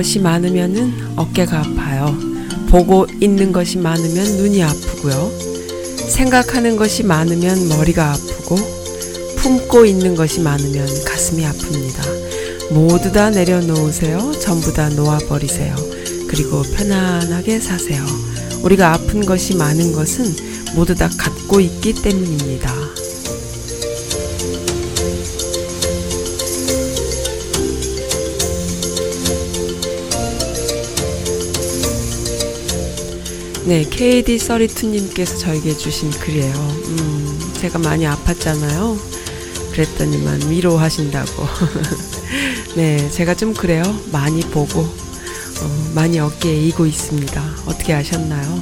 것이 많으면은 어깨가 아파요. 보고 있는 것이 많으면 눈이 아프고요. 생각하는 것이 많으면 머리가 아프고 품고 있는 것이 많으면 가슴이 아픕니다. 모두 다 내려놓으세요. 전부 다 놓아버리세요. 그리고 편안하게 사세요. 우리가 아픈 것이 많은 것은 모두 다 갖고 있기 때문입니다. 네, KD32님께서 저에게 주신 글이에요. 음, 제가 많이 아팠잖아요. 그랬더니만 위로하신다고. 네, 제가 좀 그래요. 많이 보고, 어, 많이 어깨에 이고 있습니다. 어떻게 아셨나요?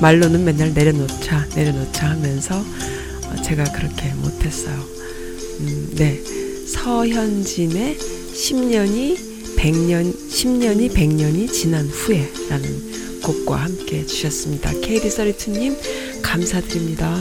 말로는 맨날 내려놓자, 내려놓자 하면서 어, 제가 그렇게 못했어요. 음, 네. 서현진의 10년이 100년, 10년이 100년이 지난 후에 라는 곡과 함께 주셨습니다. KD32님, 감사드립니다.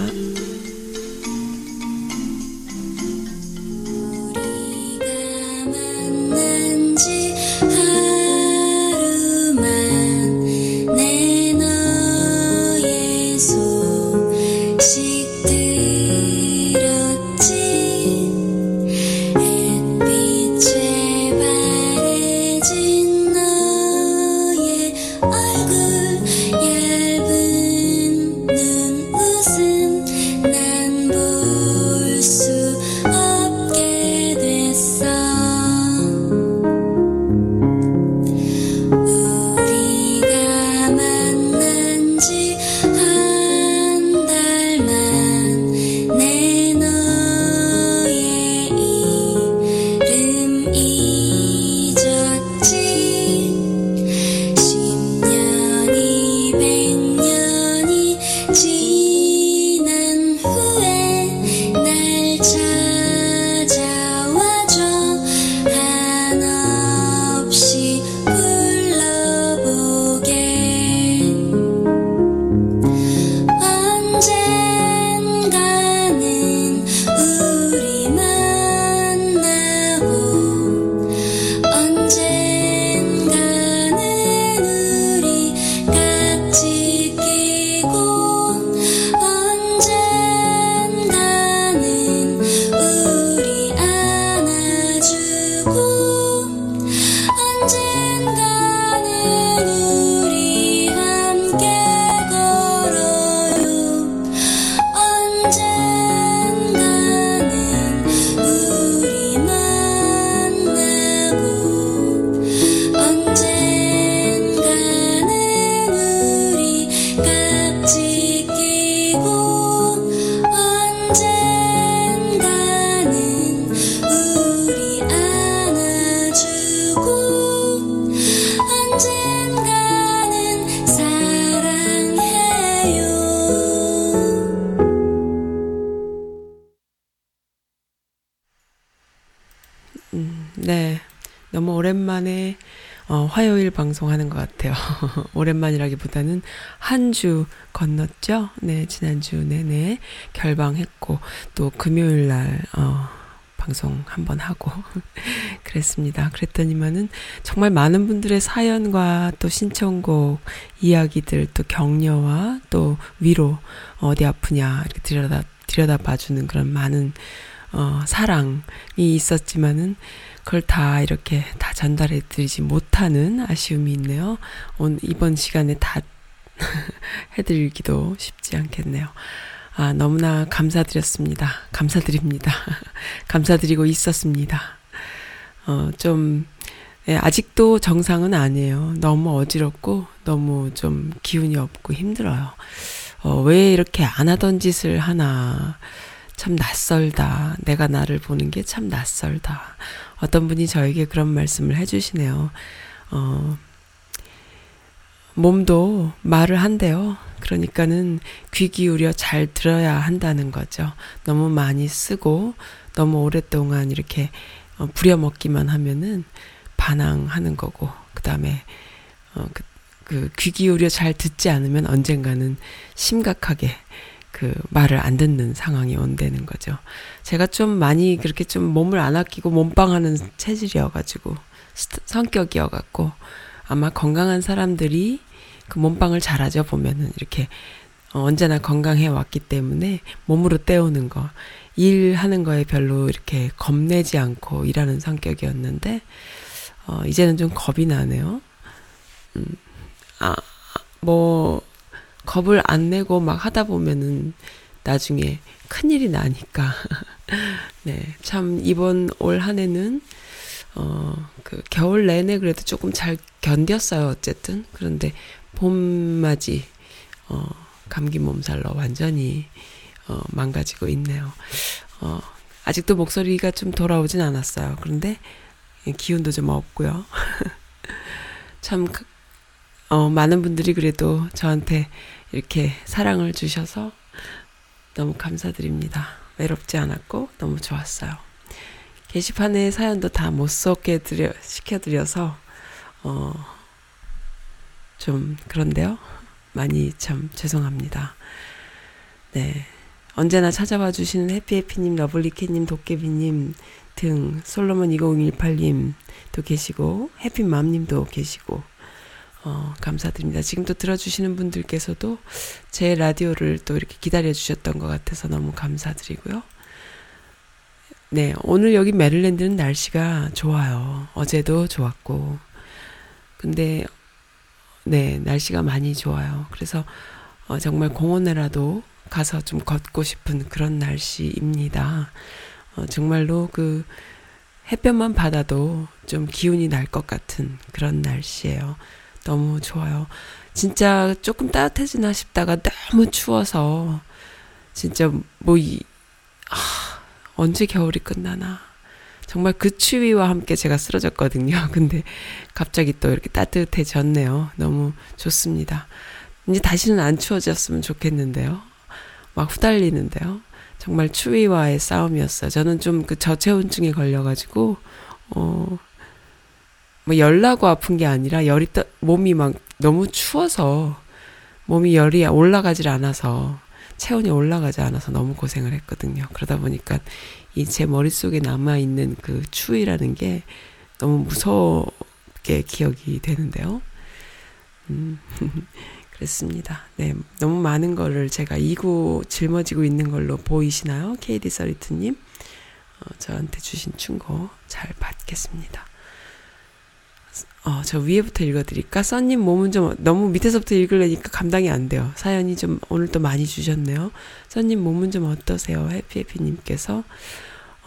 화요일 방송하는 것 같아요. 오랜만이라기보다는 한 주 건넜죠? 네, 지난주 내내 결방했고, 또 금요일 날, 어, 방송 한번 하고, 그랬습니다. 그랬더니만은 정말 많은 분들의 사연과 또 신청곡, 이야기들, 또 격려와 또 위로, 어디 아프냐, 이렇게 들여다, 들여다 봐주는 그런 많은 어, 사랑이 있었지만은 그걸 다 이렇게 다 전달해 드리지 못하는 아쉬움이 있네요. 오늘 이번 시간에 다 해드리기도 쉽지 않겠네요. 아, 너무나 감사드렸습니다. 감사드립니다. 감사드리고 있었습니다. 어, 좀, 예, 아직도 정상은 아니에요. 너무 어지럽고, 너무 좀 기운이 없고 힘들어요. 어, 왜 이렇게 안 하던 짓을 하나. 참 낯설다. 내가 나를 보는 게 참 낯설다. 어떤 분이 저에게 그런 말씀을 해주시네요. 어, 몸도 말을 한대요. 그러니까는 귀 기울여 잘 들어야 한다는 거죠. 너무 많이 쓰고 너무 오랫동안 이렇게 어, 부려먹기만 하면은 반항하는 거고 그 다음에 어, 그, 그귀 기울여 잘 듣지 않으면 언젠가는 심각하게 그 말을 안 듣는 상황이 온다는 거죠. 제가 좀 많이 그렇게 좀 몸을 안 아끼고 몸빵하는 체질이어가지고 성격이어갖고 아마 건강한 사람들이 그 몸빵을 잘하죠 보면은 이렇게 어, 언제나 건강해 왔기 때문에 몸으로 때우는 거 일하는 거에 별로 이렇게 겁내지 않고 일하는 성격이었는데 어, 이제는 좀 겁이 나네요. 음, 아, 뭐 겁을 안 내고 막 하다 보면은 나중에 큰일이 나니까. 네, 참 이번 올 한 해는 어, 그 겨울 내내 그래도 조금 잘 견뎠어요, 어쨌든. 그런데 봄맞이 어, 감기 몸살로 완전히 어, 망가지고 있네요. 어, 아직도 목소리가 좀 돌아오진 않았어요. 그런데 기운도 좀 없고요. 참 어, 많은 분들이 그래도 저한테 이렇게 사랑을 주셔서 너무 감사드립니다. 외롭지 않았고 너무 좋았어요. 게시판에 사연도 다못 쏟게 드려, 시켜드려서, 어, 좀 그런데요. 많이 참 죄송합니다. 네. 언제나 찾아와 주시는 해피해피님, 러블리케님, 도깨비님 등 솔로몬 2018님 도 계시고, 해피맘님도 계시고, 어, 감사드립니다. 지금도 들어주시는 분들께서도 제 라디오를 또 이렇게 기다려 주셨던 것 같아서 너무 감사드리고요. 네, 오늘 여기 메릴랜드는 날씨가 좋아요. 어제도 좋았고. 근데, 네, 날씨가 많이 좋아요. 그래서, 어, 정말 공원에라도 가서 좀 걷고 싶은 그런 날씨입니다. 어, 정말로 그 햇볕만 받아도 좀 기운이 날 것 같은 그런 날씨예요. 너무 좋아요. 진짜 조금 따뜻해지나 싶다가 너무 추워서 진짜 뭐 이, 아, 언제 겨울이 끝나나. 정말 그 추위와 함께 제가 쓰러졌거든요. 근데 갑자기 또 이렇게 따뜻해졌네요. 너무 좋습니다. 이제 다시는 안 추워졌으면 좋겠는데요. 막 후달리는데요. 정말 추위와의 싸움이었어요. 저는 좀 그 저체온증에 걸려가지고, 어, 뭐 열나고 아픈 게 아니라 열이 떠, 몸이 막 너무 추워서 몸이 열이 올라가질 않아서 체온이 올라가지 않아서 너무 고생을 했거든요. 그러다 보니까 이 제 머릿속에 남아있는 그 추위라는 게 너무 무섭게 기억이 되는데요. 음, 그랬습니다. 네. 너무 많은 거를 제가 이고 짊어지고 있는 걸로 보이시나요? KD 서리트님. 어, 저한테 주신 충고 잘 받겠습니다. 어, 저 위에부터 읽어드릴까? 써님 몸은 좀 너무 밑에서부터 읽으려니까 감당이 안 돼요. 사연이 좀 오늘 또 많이 주셨네요. 써님 몸은 좀 어떠세요? 해피해피님께서.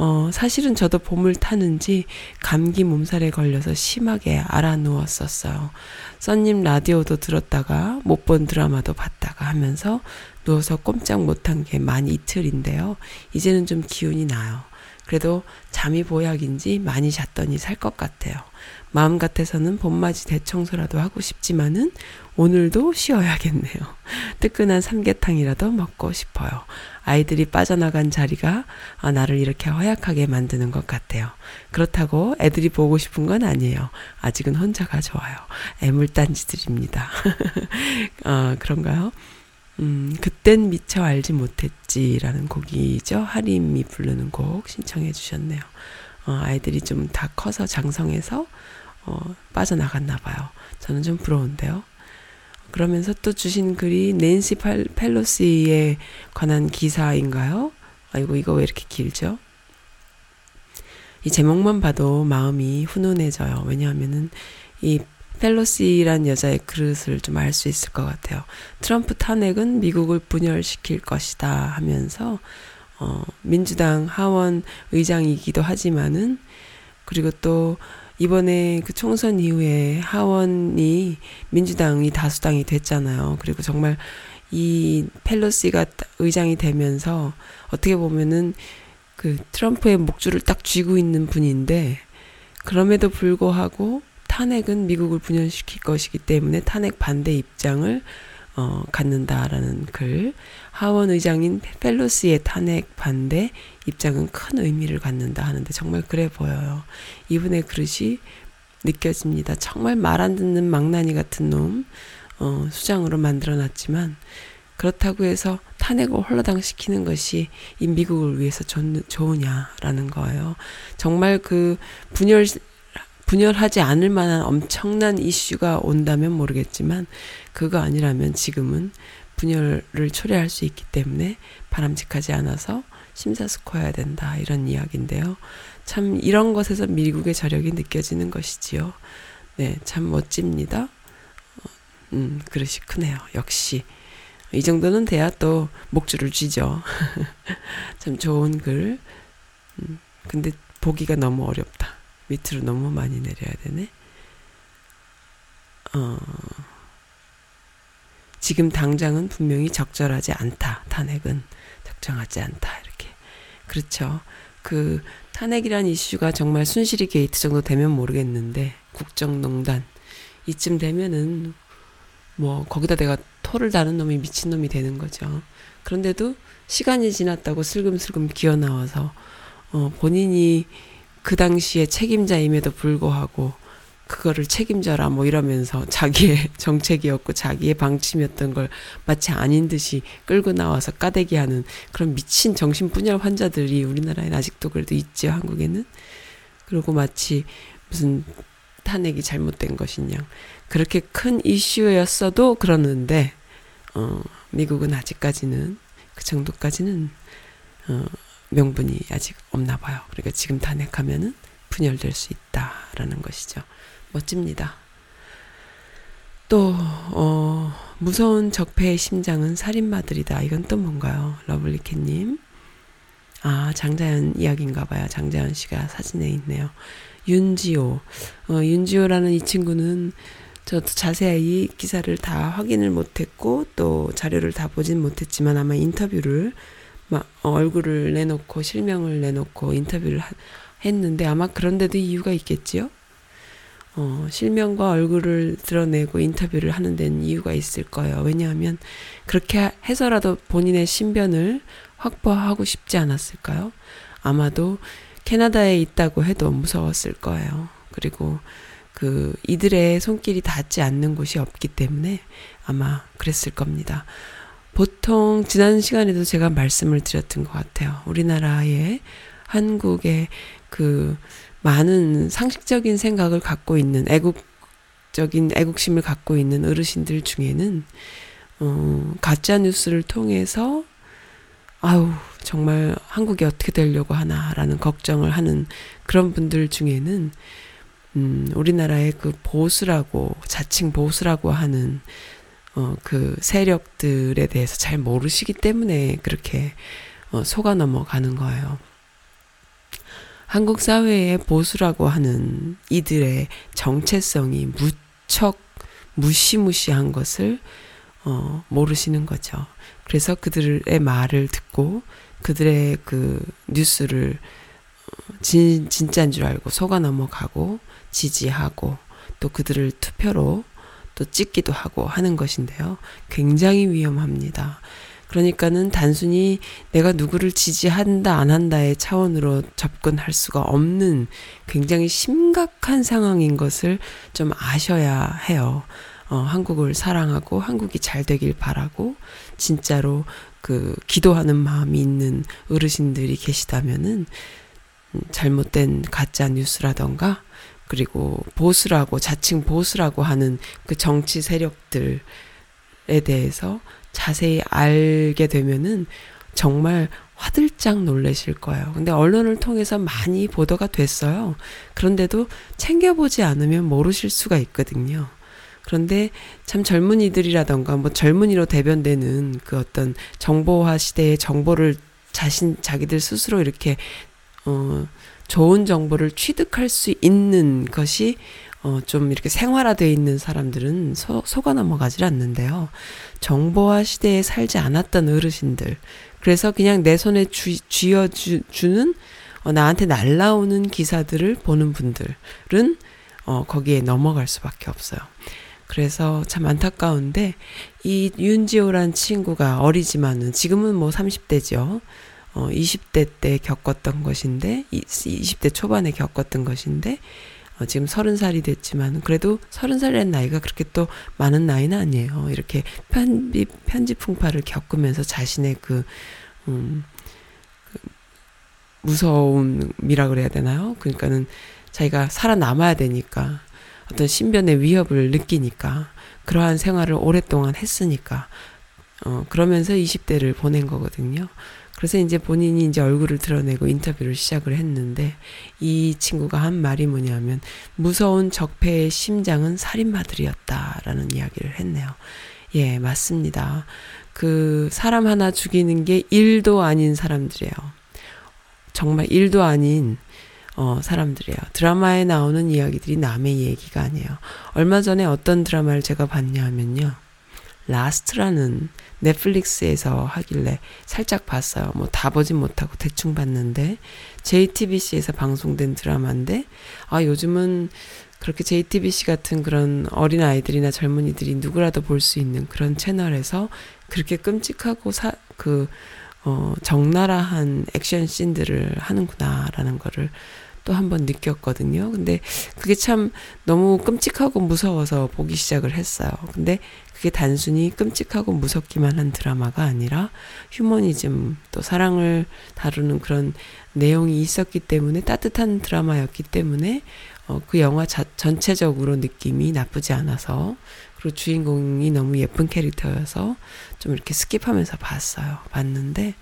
어, 사실은 저도 봄을 타는지 감기 몸살에 걸려서 심하게 알아 누웠었어요. 써님 라디오도 들었다가 못 본 드라마도 봤다가 하면서 누워서 꼼짝 못한 게 만 이틀인데요. 이제는 좀 기운이 나요. 그래도 잠이 보약인지 많이 잤더니 살 것 같아요. 마음 같아서는 봄맞이 대청소라도 하고 싶지만은 오늘도 쉬어야겠네요. 뜨끈한 삼계탕이라도 먹고 싶어요. 아이들이 빠져나간 자리가 아, 나를 이렇게 허약하게 만드는 것 같아요. 그렇다고 애들이 보고 싶은 건 아니에요. 아직은 혼자가 좋아요. 애물단지들입니다. 아, 그런가요? 음, 그땐 미처 알지 못했지라는 곡이죠. 하림이 부르는 곡 신청해 주셨네요. 어, 아이들이 좀 다 커서 장성해서 어, 빠져나갔나 봐요. 저는 좀 부러운데요. 그러면서 또 주신 글이 낸시 팔, 펠로시에 관한 기사인가요? 아이고 이거 왜 이렇게 길죠? 이 제목만 봐도 마음이 훈훈해져요. 왜냐하면은 이 펠로시란 여자의 그릇을 좀 알 수 있을 것 같아요. 트럼프 탄핵은 미국을 분열시킬 것이다 하면서 어, 민주당 하원 의장이기도 하지만은 그리고 또 이번에 그 총선 이후에 하원이 민주당이 다수당이 됐잖아요. 그리고 정말 이 펠로시가 의장이 되면서 어떻게 보면은 그 트럼프의 목줄을 딱 쥐고 있는 분인데 그럼에도 불구하고 탄핵은 미국을 분열시킬 것이기 때문에 탄핵 반대 입장을 어, 갖는다라는 글. 하원 의장인 펠로시의 탄핵 반대 입장은 큰 의미를 갖는다 하는데 정말 그래 보여요. 이분의 그릇이 느껴집니다. 정말 말 안 듣는 망나니 같은 놈, 어, 수장으로 만들어 놨지만, 그렇다고 해서 탄핵을 홀라당 시키는 것이 이 미국을 위해서 좋, 좋으냐라는 거예요. 정말 그 분열, 분열하지 않을 만한 엄청난 이슈가 온다면 모르겠지만, 그거 아니라면 지금은 분열을 초래할 수 있기 때문에 바람직하지 않아서 심사숙고해야 된다. 이런 이야기인데요. 참 이런 것에서 미국의 저력이 느껴지는 것이지요. 네, 참 멋집니다. 어, 음, 그릇이 크네요. 역시. 이 정도는 돼야 또 목줄을 쥐죠. 참 좋은 글. 음, 근데 보기가 너무 어렵다. 밑으로 너무 많이 내려야 되네. 어, 지금 당장은 분명히 적절하지 않다. 탄핵은 적정하지 않다. 이렇게. 그렇죠. 그 탄핵이란 이슈가 정말 순실이 게이트 정도 되면 모르겠는데 국정농단 이쯤 되면은 뭐 거기다 내가 토를 다는 놈이 미친 놈이 되는 거죠. 그런데도 시간이 지났다고 슬금슬금 기어 나와서 어 본인이 그 당시에 책임자임에도 불구하고 그거를 책임져라 뭐 이러면서 자기의 정책이었고 자기의 방침이었던 걸 마치 아닌 듯이 끌고 나와서 까대기 하는 그런 미친 정신분열 환자들이 우리나라에 아직도 그래도 있죠 한국에는? 그리고 마치 무슨 탄핵이 잘못된 것이냐. 그렇게 큰 이슈였어도 그러는데 어 미국은 아직까지는 그 정도까지는 어 명분이 아직 없나 봐요 그러니까 지금 탄핵하면은 분열될 수 있다라는 것이죠. 멋집니다. 또, 어, 무서운 적폐의 심장은 살인마들이다. 이건 또 뭔가요? 러블리캣님. 아, 장자연 이야기인가 봐요. 장자연 씨가 사진에 있네요. 윤지호. 어, 윤지호라는 이 친구는 저도 자세히 기사를 다 확인을 못했고 또 자료를 다 보진 못했지만 아마 인터뷰를 막 어, 얼굴을 내놓고 실명을 내놓고 인터뷰를 하, 했는데 아마 그런데도 이유가 있겠지요. 어, 실명과 얼굴을 드러내고 인터뷰를 하는 데는 이유가 있을 거예요. 왜냐하면 그렇게 해서라도 본인의 신변을 확보하고 싶지 않았을까요? 아마도 캐나다에 있다고 해도 무서웠을 거예요. 그리고 그 이들의 손길이 닿지 않는 곳이 없기 때문에 아마 그랬을 겁니다. 보통 지난 시간에도 제가 말씀을 드렸던 것 같아요. 우리나라의 한국의 그 많은 상식적인 생각을 갖고 있는 애국적인 애국심을 갖고 있는 어르신들 중에는 어, 가짜 뉴스를 통해서 아우 정말 한국이 어떻게 되려고 하나라는 걱정을 하는 그런 분들 중에는 음, 우리나라의 그 보수라고 자칭 보수라고 하는 어, 그 세력들에 대해서 잘 모르시기 때문에 그렇게 어, 속아 넘어가는 거예요. 한국 사회의 보수라고 하는 이들의 정체성이 무척 무시무시한 것을 어, 모르시는 거죠. 그래서 그들의 말을 듣고 그들의 그 뉴스를 어, 진, 진짜인 줄 알고 속아 넘어가고 지지하고 또 그들을 투표로 또 찍기도 하고 하는 것인데요. 굉장히 위험합니다. 그러니까는 단순히 내가 누구를 지지한다 안 한다의 차원으로 접근할 수가 없는 굉장히 심각한 상황인 것을 좀 아셔야 해요. 어, 한국을 사랑하고 한국이 잘 되길 바라고 진짜로 그 기도하는 마음이 있는 어르신들이 계시다면은 음, 잘못된 가짜 뉴스라던가 그리고 보수라고 자칭 보수라고 하는 그 정치 세력들에 대해서 자세히 알게 되면은 정말 화들짝 놀라실 거예요. 근데 언론을 통해서 많이 보도가 됐어요. 그런데도 챙겨보지 않으면 모르실 수가 있거든요. 그런데 참 젊은이들이라던가 뭐 젊은이로 대변되는 그 어떤 정보화 시대의 정보를 자신 자기들 스스로 이렇게 어 좋은 정보를 취득할 수 있는 것이 어, 좀 이렇게 생활화되어 있는 사람들은 소, 속아 넘어가질 않는데요. 정보화 시대에 살지 않았던 어르신들. 그래서 그냥 내 손에 쥐, 쥐어주는, 어, 나한테 날라오는 기사들을 보는 분들은, 어, 거기에 넘어갈 수밖에 없어요. 그래서 참 안타까운데, 이 윤지호란 친구가 어리지만은, 지금은 뭐 30대죠. 어, 20대 때 겪었던 것인데, 20대 초반에 겪었던 것인데, 어, 지금 서른 살이 됐지만 그래도 서른 살이라는 나이가 그렇게 또 많은 나이는 아니에요. 이렇게 편집 편집 풍파를 겪으면서 자신의 그 음, 그 무서움이라 그래야 되나요? 그러니까는 자기가 살아남아야 되니까 어떤 신변의 위협을 느끼니까 그러한 생활을 오랫동안 했으니까 어 그러면서 20대를 보낸 거거든요. 그래서 이제 본인이 이제 얼굴을 드러내고 인터뷰를 시작을 했는데 이 친구가 한 말이 뭐냐면 무서운 적폐의 심장은 살인마들이었다라는 이야기를 했네요. 예, 맞습니다. 그 사람 하나 죽이는 게 일도 아닌 사람들이에요. 정말 일도 아닌 어, 사람들이에요. 드라마에 나오는 이야기들이 남의 얘기가 아니에요. 얼마 전에 어떤 드라마를 제가 봤냐 하면요. 라스트라는 넷플릭스에서 하길래 살짝 봤어요. 뭐 다 보진 못하고 대충 봤는데 JTBC에서 방송된 드라마인데 아 요즘은 그렇게 JTBC 같은 그런 어린 아이들이나 젊은이들이 누구라도 볼 수 있는 그런 채널에서 그렇게 끔찍하고 사, 그, 어, 적나라한 액션 씬들을 하는구나라는 거를 또 한 번 느꼈거든요. 근데 그게 참 너무 끔찍하고 무서워서 보기 시작을 했어요. 근데 그게 단순히 끔찍하고 무섭기만 한 드라마가 아니라 휴머니즘 또 사랑을 다루는 그런 내용이 있었기 때문에 따뜻한 드라마였기 때문에 어, 그 영화 자, 전체적으로 느낌이 나쁘지 않아서 그리고 주인공이 너무 예쁜 캐릭터여서 좀 이렇게 skip하면서 봤어요. 봤는데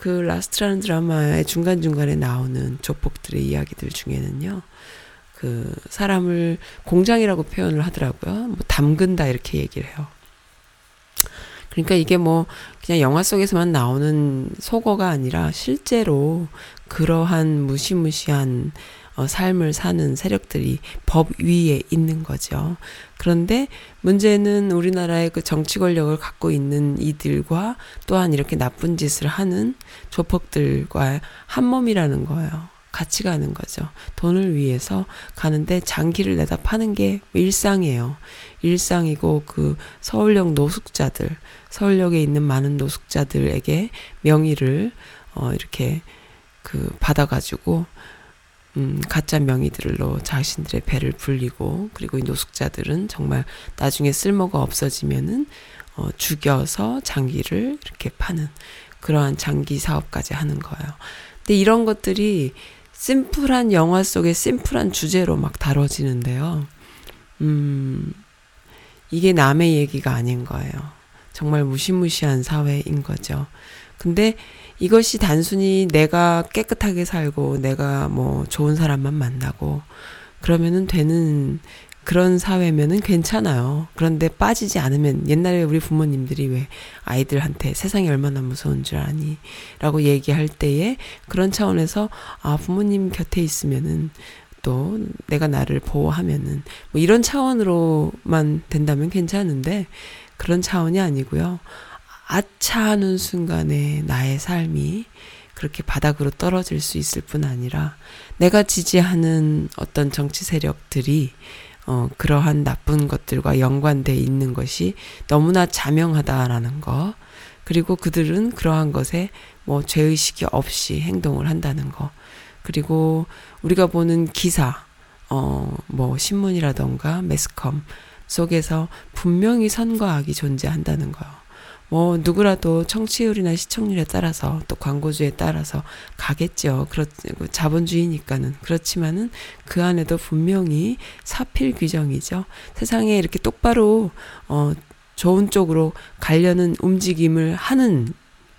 그 라스트라는 드라마의 중간중간에 나오는 조폭들의 이야기들 중에는요. 그 사람을 공장이라고 표현을 하더라고요. 뭐 담근다 이렇게 얘기를 해요. 그러니까 이게 뭐 그냥 영화 속에서만 나오는 속어가 아니라 실제로 그러한 무시무시한 어, 삶을 사는 세력들이 법 위에 있는 거죠. 그런데 문제는 우리나라의 그 정치 권력을 갖고 있는 이들과 또한 이렇게 나쁜 짓을 하는 조폭들과 한 몸이라는 거예요. 같이 가는 거죠. 돈을 위해서 가는데 장기를 내다 파는 게 일상이에요. 일상이고 그 서울역 노숙자들, 서울역에 있는 많은 노숙자들에게 명의를 어 이렇게 그 받아가지고 음, 가짜 명의들로 자신들의 배를 불리고, 그리고 이 노숙자들은 정말 나중에 쓸모가 없어지면은, 어, 죽여서 장기를 이렇게 파는 그러한 장기 사업까지 하는 거예요. 근데 이런 것들이 심플한 영화 속의 심플한 주제로 막 다뤄지는데요. 음, 이게 남의 얘기가 아닌 거예요. 정말 무시무시한 사회인 거죠. 근데 이것이 단순히 내가 깨끗하게 살고 내가 뭐 좋은 사람만 만나고 그러면은 되는 그런 사회면은 괜찮아요. 그런데 빠지지 않으면 옛날에 우리 부모님들이 왜 아이들한테 세상이 얼마나 무서운 줄 아니? 라고 얘기할 때에 그런 차원에서 아, 부모님 곁에 있으면은 또 내가 나를 보호하면은 뭐 이런 차원으로만 된다면 괜찮은데 그런 차원이 아니고요. 아차 하는 순간에 나의 삶이 그렇게 바닥으로 떨어질 수 있을 뿐 아니라 내가 지지하는 어떤 정치 세력들이 어, 그러한 나쁜 것들과 연관돼 있는 것이 너무나 자명하다라는 거. 그리고 그들은 그러한 것에 뭐 죄의식이 없이 행동을 한다는 거. 그리고 우리가 보는 기사, 어, 뭐 신문이라던가 매스컴 속에서 분명히 선과 악이 존재한다는 거요. 뭐 누구라도 청취율이나 시청률에 따라서 또 광고주에 따라서 가겠죠. 그렇 자본주의니까는 그렇지만은 그 안에도 분명히 사필 규정이죠. 세상에 이렇게 똑바로 어 좋은 쪽으로 가려는 움직임을 하는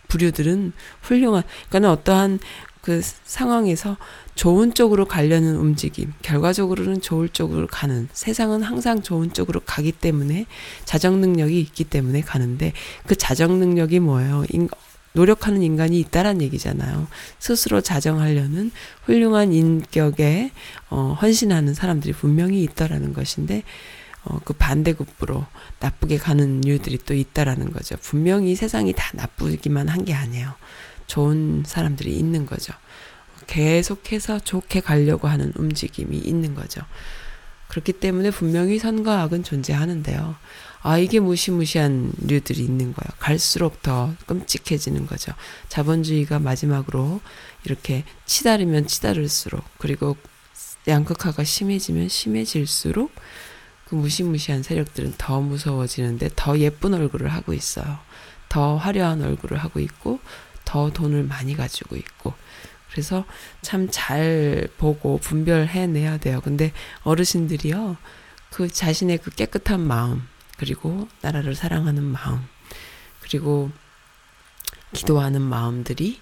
부류들은 훌륭한 그러니까 어떠한 그 상황에서 좋은 쪽으로 가려는 움직임, 결과적으로는 좋을 쪽으로 가는 세상은 항상 좋은 쪽으로 가기 때문에 자정 능력이 있기 때문에 가는데 그 자정 능력이 뭐예요? 인, 노력하는 인간이 있다란 얘기잖아요. 스스로 자정하려는 훌륭한 인격에 어, 헌신하는 사람들이 분명히 있다라는 것인데 어, 그 반대급부로 나쁘게 가는 이유들이 또 있다라는 거죠. 분명히 세상이 다 나쁘기만 한 게 아니에요. 좋은 사람들이 있는 거죠. 계속해서 좋게 가려고 하는 움직임이 있는 거죠. 그렇기 때문에 분명히 선과 악은 존재하는데요. 아, 이게 무시무시한 류들이 있는 거예요. 갈수록 더 끔찍해지는 거죠. 자본주의가 마지막으로 이렇게 치달으면 치달을수록, 그리고 양극화가 심해지면 심해질수록 그 무시무시한 세력들은 더 무서워지는데 더 예쁜 얼굴을 하고 있어요. 더 화려한 얼굴을 하고 있고, 더 돈을 많이 가지고 있고 그래서 참 잘 보고 분별해내야 돼요. 근데 어르신들이요 그 자신의 그 깨끗한 마음 그리고 나라를 사랑하는 마음 그리고 기도하는 마음들이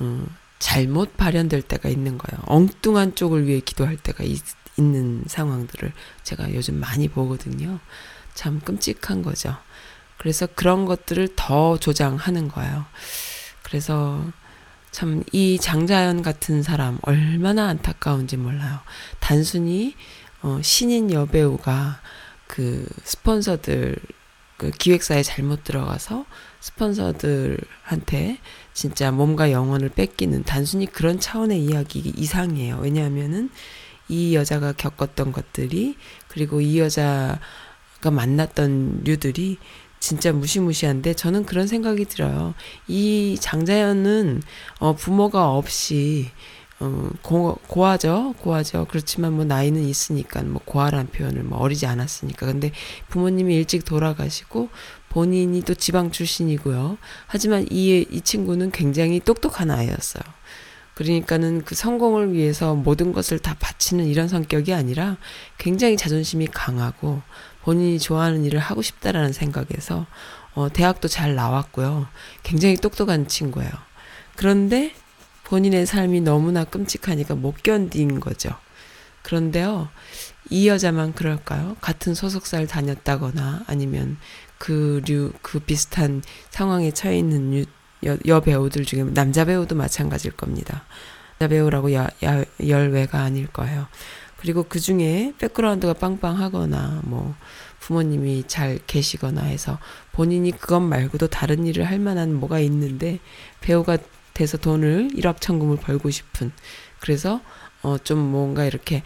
어, 잘못 발현될 때가 있는 거예요. 엉뚱한 쪽을 위해 기도할 때가 있, 있는 상황들을 제가 요즘 많이 보거든요. 참 끔찍한 거죠. 그래서 그런 것들을 더 조장하는 거예요. 그래서 참 이 장자연 같은 사람 얼마나 안타까운지 몰라요. 단순히 어, 신인 여배우가 그 스폰서들 그 기획사에 잘못 들어가서 스폰서들한테 진짜 몸과 영혼을 뺏기는 단순히 그런 차원의 이야기 이상이에요. 왜냐하면은 이 여자가 겪었던 것들이 그리고 이 여자가 만났던 류들이 진짜 무시무시한데 저는 그런 생각이 들어요. 이 장자연은 어 부모가 없이 어 고, 고아죠 고아죠 그렇지만 뭐 나이는 있으니까 뭐 고아란 표현을 뭐 어리지 않았으니까 근데 부모님이 일찍 돌아가시고 본인이 또 지방 출신이고요. 하지만 이, 이 친구는 굉장히 똑똑한 아이였어요. 그러니까는 그 성공을 위해서 모든 것을 다 바치는 이런 성격이 아니라 굉장히 자존심이 강하고 본인이 좋아하는 일을 하고 싶다라는 생각에서 어, 대학도 잘 나왔고요. 굉장히 똑똑한 친구예요. 그런데 본인의 삶이 너무나 끔찍하니까 못 견딘 거죠. 그런데요, 이 여자만 그럴까요? 같은 소속사를 다녔다거나 아니면 그 류, 그 비슷한 상황에 처해 있는 유, 여, 여 배우들 중에 남자 배우도 마찬가지일 겁니다. 남자 배우라고 야, 야, 열외가 아닐 거예요. 그리고 그 중에 백그라운드가 빵빵하거나 뭐 부모님이 잘 계시거나 해서 본인이 그것 말고도 다른 일을 할 만한 뭐가 있는데 배우가 돼서 돈을 일확천금을 벌고 싶은. 그래서 어 좀 뭔가 이렇게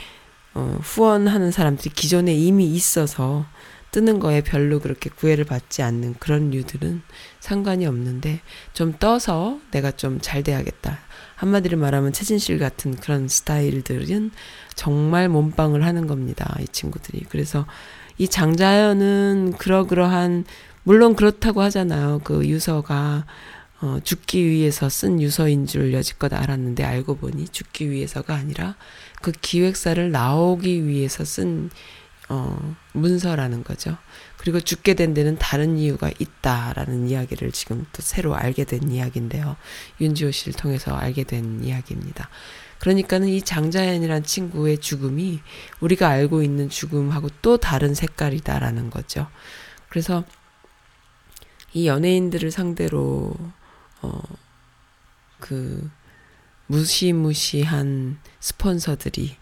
어 후원하는 사람들이 기존에 이미 있어서 뜨는 거에 별로 그렇게 구애를 받지 않는 그런 류들은 상관이 없는데 좀 떠서 내가 좀 잘 돼야겠다. 한마디로 말하면 최진실 같은 그런 스타일들은 정말 몸빵을 하는 겁니다. 이 친구들이. 그래서 이 장자연은 그러그러한 물론 그렇다고 하잖아요. 그 유서가 어, 죽기 위해서 쓴 유서인 줄 여지껏 알았는데 알고 보니 죽기 위해서가 아니라 그 기획사를 나오기 위해서 쓴 어, 문서라는 거죠. 그리고 죽게 된 데는 다른 이유가 있다라는 이야기를 지금 또 새로 알게 된 이야기인데요. 윤지호 씨를 통해서 알게 된 이야기입니다. 그러니까는 이 장자연이란 친구의 죽음이 우리가 알고 있는 죽음하고 또 다른 색깔이다라는 거죠. 그래서 이 연예인들을 상대로 어, 그 무시무시한 스폰서들이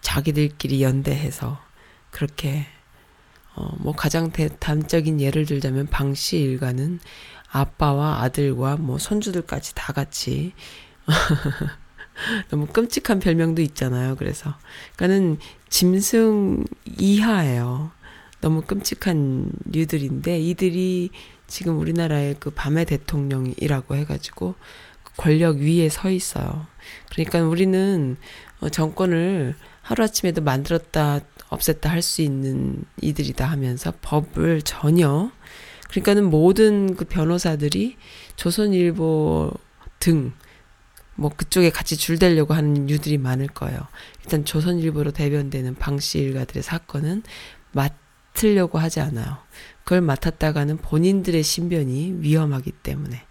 자기들끼리 연대해서 그렇게 어, 뭐 가장 대담적인 예를 들자면 방씨 일가는 아빠와 아들과 뭐 손주들까지 다 같이 너무 끔찍한 별명도 있잖아요. 그래서 그러니까는 짐승 이하예요. 너무 끔찍한 류들인데 이들이 지금 우리나라의 그 밤의 대통령이라고 해가지고 권력 위에 서 있어요. 그러니까 우리는 어, 정권을 하루아침에도 만들었다 없앴다 할 수 있는 이들이다 하면서 법을 전혀 그러니까는 모든 그 변호사들이 조선일보 등 뭐 그쪽에 같이 줄대려고 하는 이유들이 많을 거예요. 일단 조선일보로 대변되는 방씨 일가들의 사건은 맡으려고 하지 않아요. 그걸 맡았다가는 본인들의 신변이 위험하기 때문에.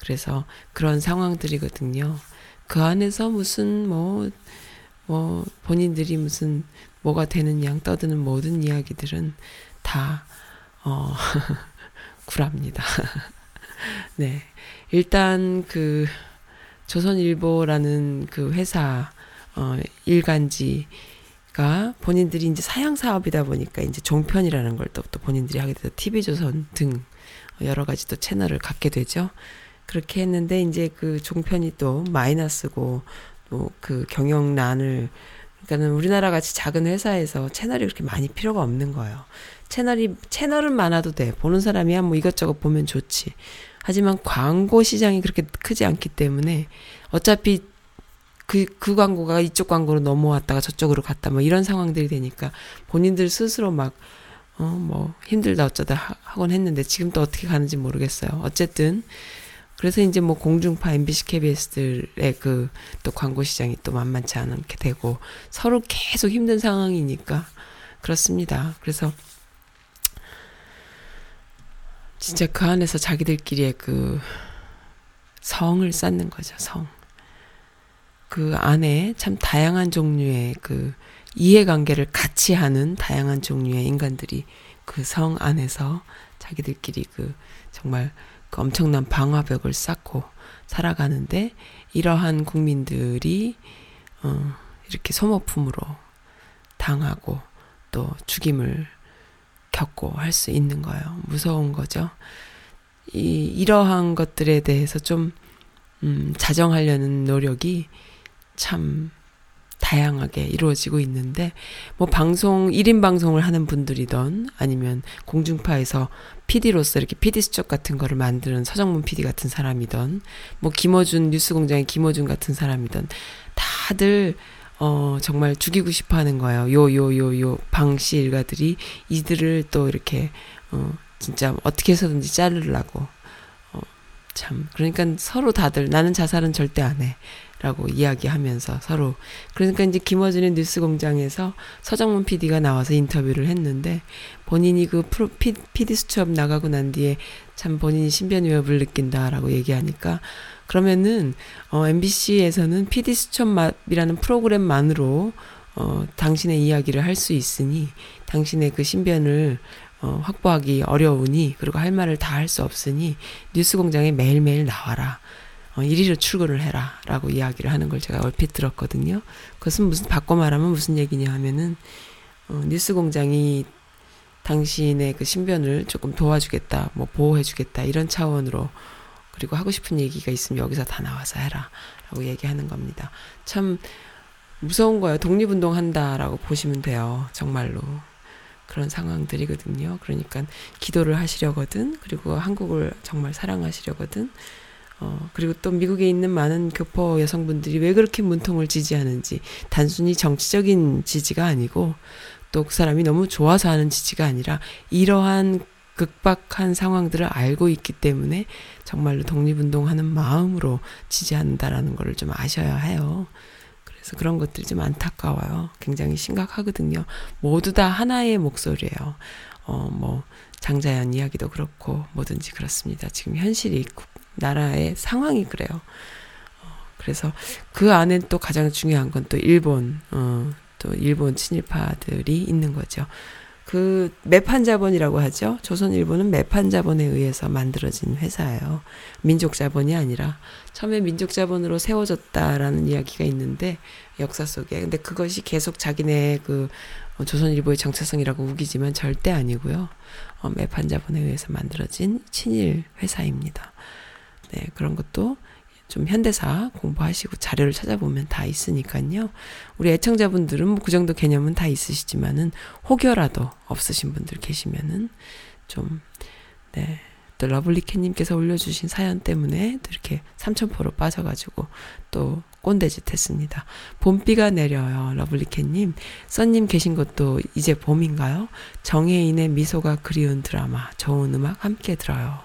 그래서 그런 상황들이거든요. 그 안에서 무슨 뭐, 뭐, 본인들이 무슨 뭐가 되는 양 떠드는 모든 이야기들은 다, 어, 구랍니다. 네. 일단 그, 조선일보라는 그 회사, 어, 일간지 가 본인들이 이제 사양 사업이다 보니까 이제 종편이라는 걸또또 본인들이 하게 돼서 TV조선 등 여러 가지 또 채널을 갖게 되죠. 그렇게 했는데 이제 그 종편이 또 마이너스고 또 그 경영난을 그러니까는 우리나라 같이 작은 회사에서 채널이 그렇게 많이 필요가 없는 거예요. 채널이 채널은 많아도 돼. 보는 사람이야 뭐 이것저것 보면 좋지. 하지만 광고 시장이 그렇게 크지 않기 때문에 어차피 그, 그 광고가 이쪽 광고로 넘어왔다가 저쪽으로 갔다 뭐 이런 상황들이 되니까 본인들 스스로 막, 어, 뭐 힘들다 어쩌다 하- 하곤 했는데 지금 또 어떻게 가는지 모르겠어요. 어쨌든 그래서 이제 뭐 공중파 MBC, KBS들의 그 또 광고 시장이 또 만만치 않게 되고 서로 계속 힘든 상황이니까 그렇습니다. 그래서 진짜 그 안에서 자기들끼리의 그 성을 쌓는 거죠, 성. 그 안에 참 다양한 종류의 그 이해관계를 같이 하는 다양한 종류의 인간들이 그 성 안에서 자기들끼리 그 정말 그 엄청난 방화벽을 쌓고 살아가는데 이러한 국민들이 어 이렇게 소모품으로 당하고 또 죽임을 겪고 할 수 있는 거예요. 무서운 거죠. 이 이러한 것들에 대해서 좀 음, 자정하려는 노력이 참 다양하게 이루어지고 있는데 뭐 방송 1인 방송을 하는 분들이던 아니면 공중파에서 PD로서 이렇게 PD 수첩 같은 거를 만드는 서정문 PD 같은 사람이던 뭐 김어준 뉴스공장의 김어준 같은 사람이던 다들 어 정말 죽이고 싶어 하는 거예요. 요 요 요 요 방씨 일가들이 이들을 또 이렇게 어 진짜 어떻게 해서든지 자르려고 어 참 그러니까 서로 다들 나는 자살은 절대 안 해. 라고 이야기하면서 서로 그러니까 이제 김어준의 뉴스 공장에서 서정문 PD가 나와서 인터뷰를 했는데 본인이 그 프로 피, PD 수첩 나가고 난 뒤에 참 본인이 신변 위협을 느낀다라고 얘기하니까 그러면은 어 MBC에서는 PD 수첩이라는 프로그램만으로 어 당신의 이야기를 할 수 있으니 당신의 그 신변을 어 확보하기 어려우니 그리고 할 말을 다 할 수 없으니 뉴스 공장에 매일매일 나와라. 어, 이리로 출근을 해라. 라고 이야기를 하는 걸 제가 얼핏 들었거든요. 그것은 무슨, 바꿔 말하면 무슨 얘기냐 하면은, 어, 뉴스 공장이 당신의 그 신변을 조금 도와주겠다, 뭐 보호해주겠다, 이런 차원으로, 그리고 하고 싶은 얘기가 있으면 여기서 다 나와서 해라. 라고 얘기하는 겁니다. 참 무서운 거예요. 독립운동 한다라고 보시면 돼요. 정말로. 그런 상황들이거든요. 그러니까 기도를 하시려거든, 그리고 한국을 정말 사랑하시려거든, 어, 그리고 또 미국에 있는 많은 교포 여성분들이 왜 그렇게 문통을 지지하는지 단순히 정치적인 지지가 아니고 또 그 사람이 너무 좋아서 하는 지지가 아니라 이러한 극박한 상황들을 알고 있기 때문에 정말로 독립운동하는 마음으로 지지한다라는 거를 좀 아셔야 해요. 그래서 그런 것들이 좀 안타까워요. 굉장히 심각하거든요. 모두 다 하나의 목소리예요. 어, 뭐, 장자연 이야기도 그렇고, 뭐든지 그렇습니다. 지금 현실이 나라의 상황이 그래요. 어, 그래서 그 안에 또 가장 중요한 건 또 일본, 어, 또 일본 친일파들이 있는 거죠. 그 매판 자본이라고 하죠. 조선일보는 매판 자본에 의해서 만들어진 회사예요. 민족 자본이 아니라 처음에 민족 자본으로 세워졌다라는 이야기가 있는데 역사 속에 근데 그것이 계속 자기네 그 어, 조선일보의 정체성이라고 우기지만 절대 아니고요. 어, 매판 자본에 의해서 만들어진 친일 회사입니다. 네, 그런 것도 좀 현대사 공부하시고 자료를 찾아보면 다 있으니까요. 우리 애청자분들은 뭐 그 정도 개념은 다 있으시지만은 혹여라도 없으신 분들 계시면은 좀, 네. 또 러블리캣님께서 올려주신 사연 때문에 또 이렇게 삼천포로 빠져가지고 또 꼰대짓 했습니다. 봄비가 내려요, 러블리캣님. 써님 계신 것도 이제 봄인가요? 정혜인의 미소가 그리운 드라마, 좋은 음악 함께 들어요.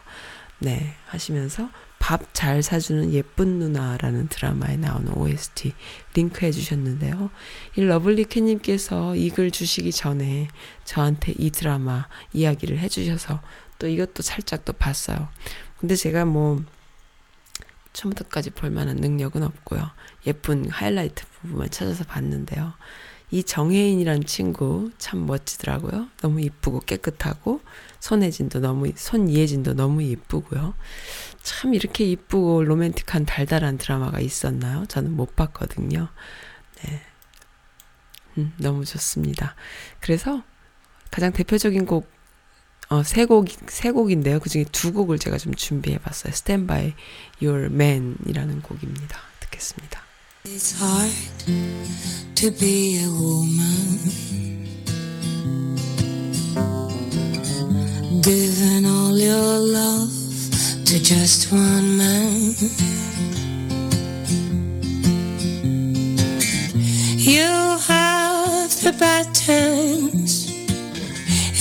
네, 하시면서 밥 잘 사주는 예쁜 누나라는 드라마에 나오는 OST 링크해 주셨는데요. 이 러블리캣님께서 이 글 주시기 전에 저한테 이 드라마 이야기를 해 주셔서 또 이것도 살짝 또 봤어요. 근데 제가 뭐 처음부터까지 볼 만한 능력은 없고요. 예쁜 하이라이트 부분만 찾아서 봤는데요. 이 정혜인이란 친구 참 멋지더라고요. 너무 이쁘고 깨끗하고 손혜진도 너무 손이혜진도 너무 이쁘고요. 참 이렇게 이쁘고 로맨틱한 달달한 드라마가 있었나요? 저는 못 봤거든요. 네. 음, 너무 좋습니다. 그래서 가장 대표적인 곡, 어, 세 곡, 세 곡인데요. 그 중에 두 곡을 제가 좀 준비해 봤어요. Stand by Your Man 이라는 곡입니다. 듣겠습니다. It's hard to be a woman. Giving all your love to just one man. You have the bad times,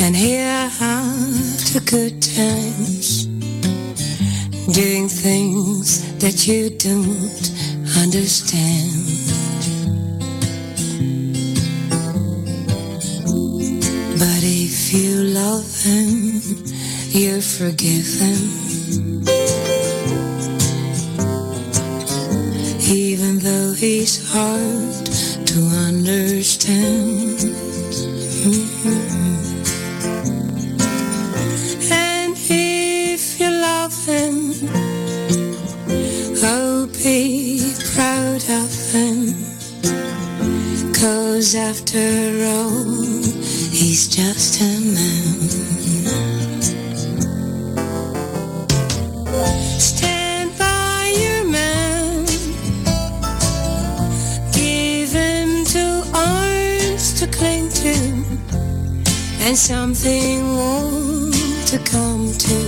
and here have the good times. Doing things that you don't understand. But if you love him, you forgive him. Even though he's hard to understand. And if you love him, Oh, be proud of him. Cause after all, he's just a man. And something warm to come to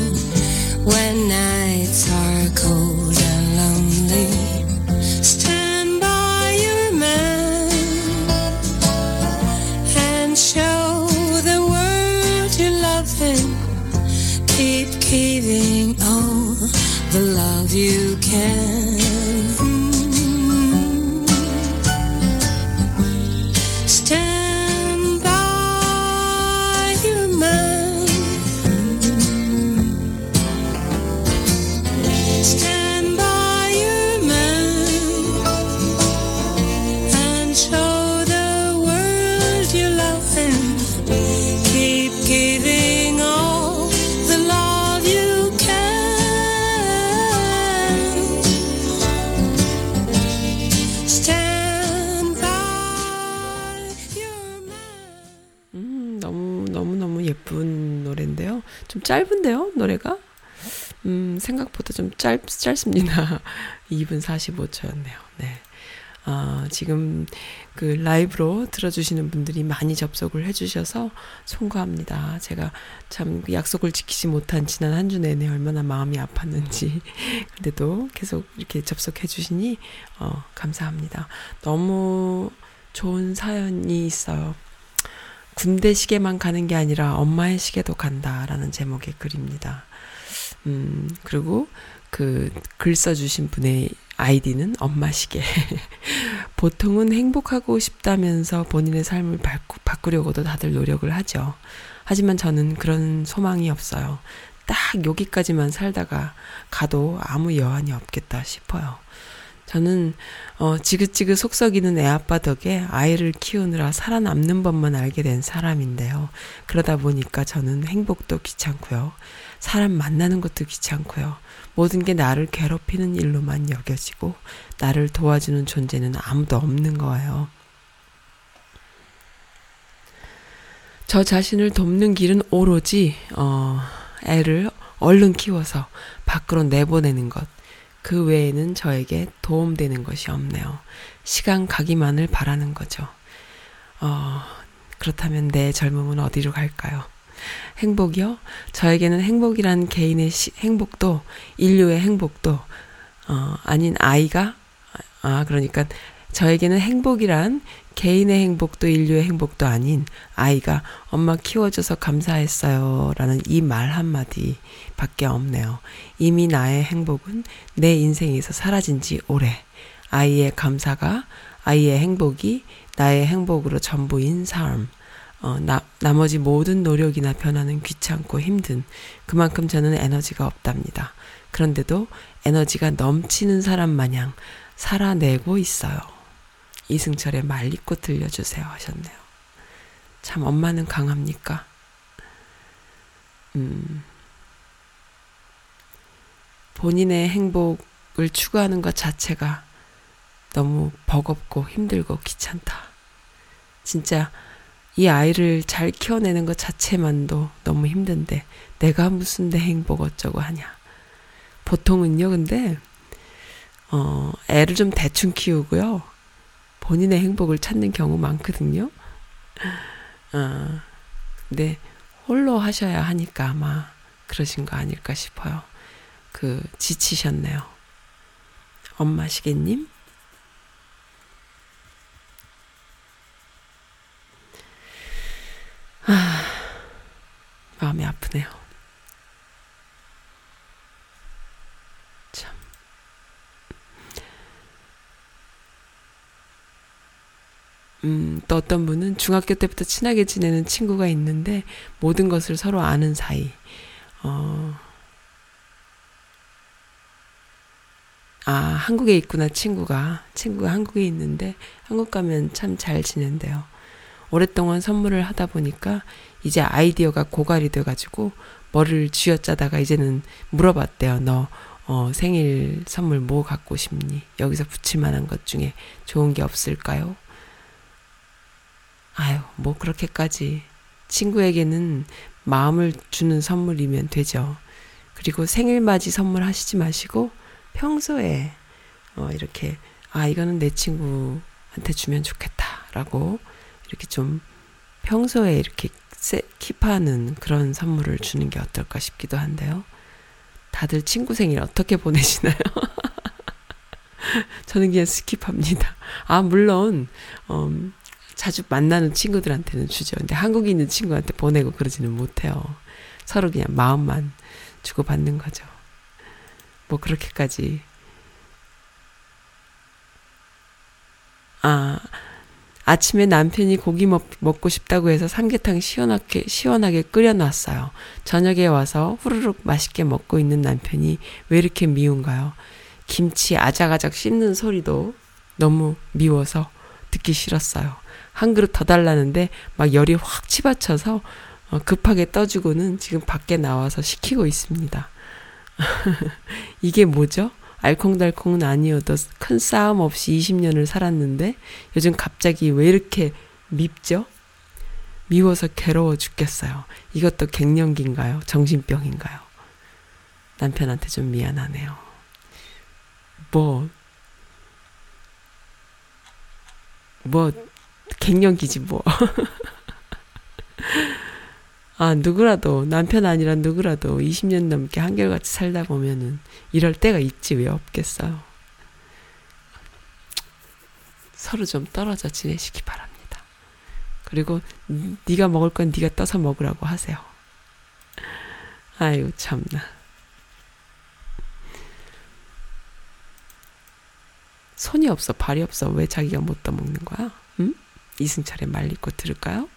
when nights are cold and lonely. Stand by your man and show the world you love him. Keep giving all the love you can. 짧은데요, 노래가? 음, 생각보다 좀 짧, 짧습니다. 2분 45초였네요. 네. 아, 지금 그 라이브로 들어주시는 분들이 많이 접속을 해주셔서 송구합니다. 제가 참그 약속을 지키지 못한 지난 한 주 내내 얼마나 마음이 아팠는지. 근데도 계속 이렇게 접속해주시니, 어, 감사합니다. 너무 좋은 사연이 있어요. 군대 시계만 가는 게 아니라 엄마의 시계도 간다라는 제목의 글입니다. 음, 그리고 그 글 써주신 분의 아이디는 엄마 시계. 보통은 행복하고 싶다면서 본인의 삶을 바꾸, 바꾸려고도 다들 노력을 하죠. 하지만 저는 그런 소망이 없어요. 딱 여기까지만 살다가 가도 아무 여한이 없겠다 싶어요. 저는 어, 지긋지긋 속썩이는 애아빠 덕에 아이를 키우느라 살아남는 법만 알게 된 사람인데요. 그러다 보니까 저는 행복도 귀찮고요. 사람 만나는 것도 귀찮고요. 모든 게 나를 괴롭히는 일로만 여겨지고 나를 도와주는 존재는 아무도 없는 거예요. 저 자신을 돕는 길은 오로지 어, 애를 얼른 키워서 밖으로 내보내는 것. 그 외에는 저에게 도움되는 것이 없네요. 시간 가기만을 바라는 거죠. 어, 그렇다면 내 젊음은 어디로 갈까요? 행복이요? 저에게는 행복이란 개인의 시, 행복도, 인류의 행복도, 어, 아닌 아이가, 아, 그러니까 저에게는 행복이란 개인의 행복도 인류의 행복도 아닌 아이가 엄마 키워줘서 감사했어요. 라는 이 말 한마디 밖에 없네요. 이미 나의 행복은 내 인생에서 사라진 지 오래. 아이의 감사가, 아이의 행복이 나의 행복으로 전부인 삶. 어, 나, 나머지 모든 노력이나 변화는 귀찮고 힘든 그만큼 저는 에너지가 없답니다. 그런데도 에너지가 넘치는 사람 마냥 살아내고 있어요. 이승철의 말리꽃 들려주세요 하셨네요. 참 엄마는 강합니까? 음, 본인의 행복을 추구하는 것 자체가 너무 버겁고 힘들고 귀찮다. 진짜 이 아이를 잘 키워내는 것 자체만도 너무 힘든데 내가 무슨 내 행복 어쩌고 하냐. 보통은요, 근데 어, 애를 좀 대충 키우고요. 본인의 행복을 찾는 경우 많거든요. 어, 근데 홀로 하셔야 하니까 아마 그러신 거 아닐까 싶어요. 그 지치셨네요. 엄마시겠님? 아, 마음이 아프네요. 음, 또 어떤 분은 중학교 때부터 친하게 지내는 친구가 있는데 모든 것을 서로 아는 사이. 어, 아, 한국에 있구나, 친구가. 친구가 한국에 있는데 한국 가면 참 잘 지낸대요. 오랫동안 선물을 하다 보니까 이제 아이디어가 고갈이 돼가지고 머리를 쥐어짜다가 이제는 물어봤대요. 너 어, 생일 선물 뭐 갖고 싶니? 여기서 붙일 만한 것 중에 좋은 게 없을까요? 아유, 뭐 그렇게까지 친구에게는 마음을 주는 선물이면 되죠. 그리고 생일 맞이 선물 하시지 마시고 평소에 어, 이렇게 아 이거는 내 친구한테 주면 좋겠다라고 이렇게 좀 평소에 이렇게 세, 킵하는 그런 선물을 주는 게 어떨까 싶기도 한데요. 다들 친구 생일 어떻게 보내시나요? 저는 그냥 스킵합니다. 아, 물론, 음, 자주 만나는 친구들한테는 주죠. 근데 한국에 있는 친구한테 보내고 그러지는 못해요. 서로 그냥 마음만 주고받는 거죠. 뭐 그렇게까지. 아, 아침에 남편이 고기 먹, 먹고 싶다고 해서 삼계탕 시원하게, 시원하게 끓여놨어요. 저녁에 와서 후루룩 맛있게 먹고 있는 남편이 왜 이렇게 미운가요? 김치 아작아작 씹는 소리도 너무 미워서 듣기 싫었어요. 한 그릇 더 달라는데 막 열이 확 치받쳐서 어, 급하게 떠주고는 지금 밖에 나와서 시키고 있습니다. 이게 뭐죠? 알콩달콩은 아니어도 큰 싸움 없이 20년을 살았는데 요즘 갑자기 왜 이렇게 밉죠? 미워서 괴로워 죽겠어요. 이것도 갱년기인가요? 정신병인가요? 남편한테 좀 미안하네요. 뭐, 뭐, 갱년기지 뭐. 아, 누구라도, 남편 아니라 누구라도 20년 넘게 한결같이 살다 보면은 이럴 때가 있지 왜 없겠어요. 서로 좀 떨어져 지내시기 바랍니다. 그리고 네가 먹을 건 네가 떠서 먹으라고 하세요. 아유 참나. 손이 없어 발이 없어 왜 자기가 못 떠먹는 거야? 응? 이승철의 말리꽃 들을까요?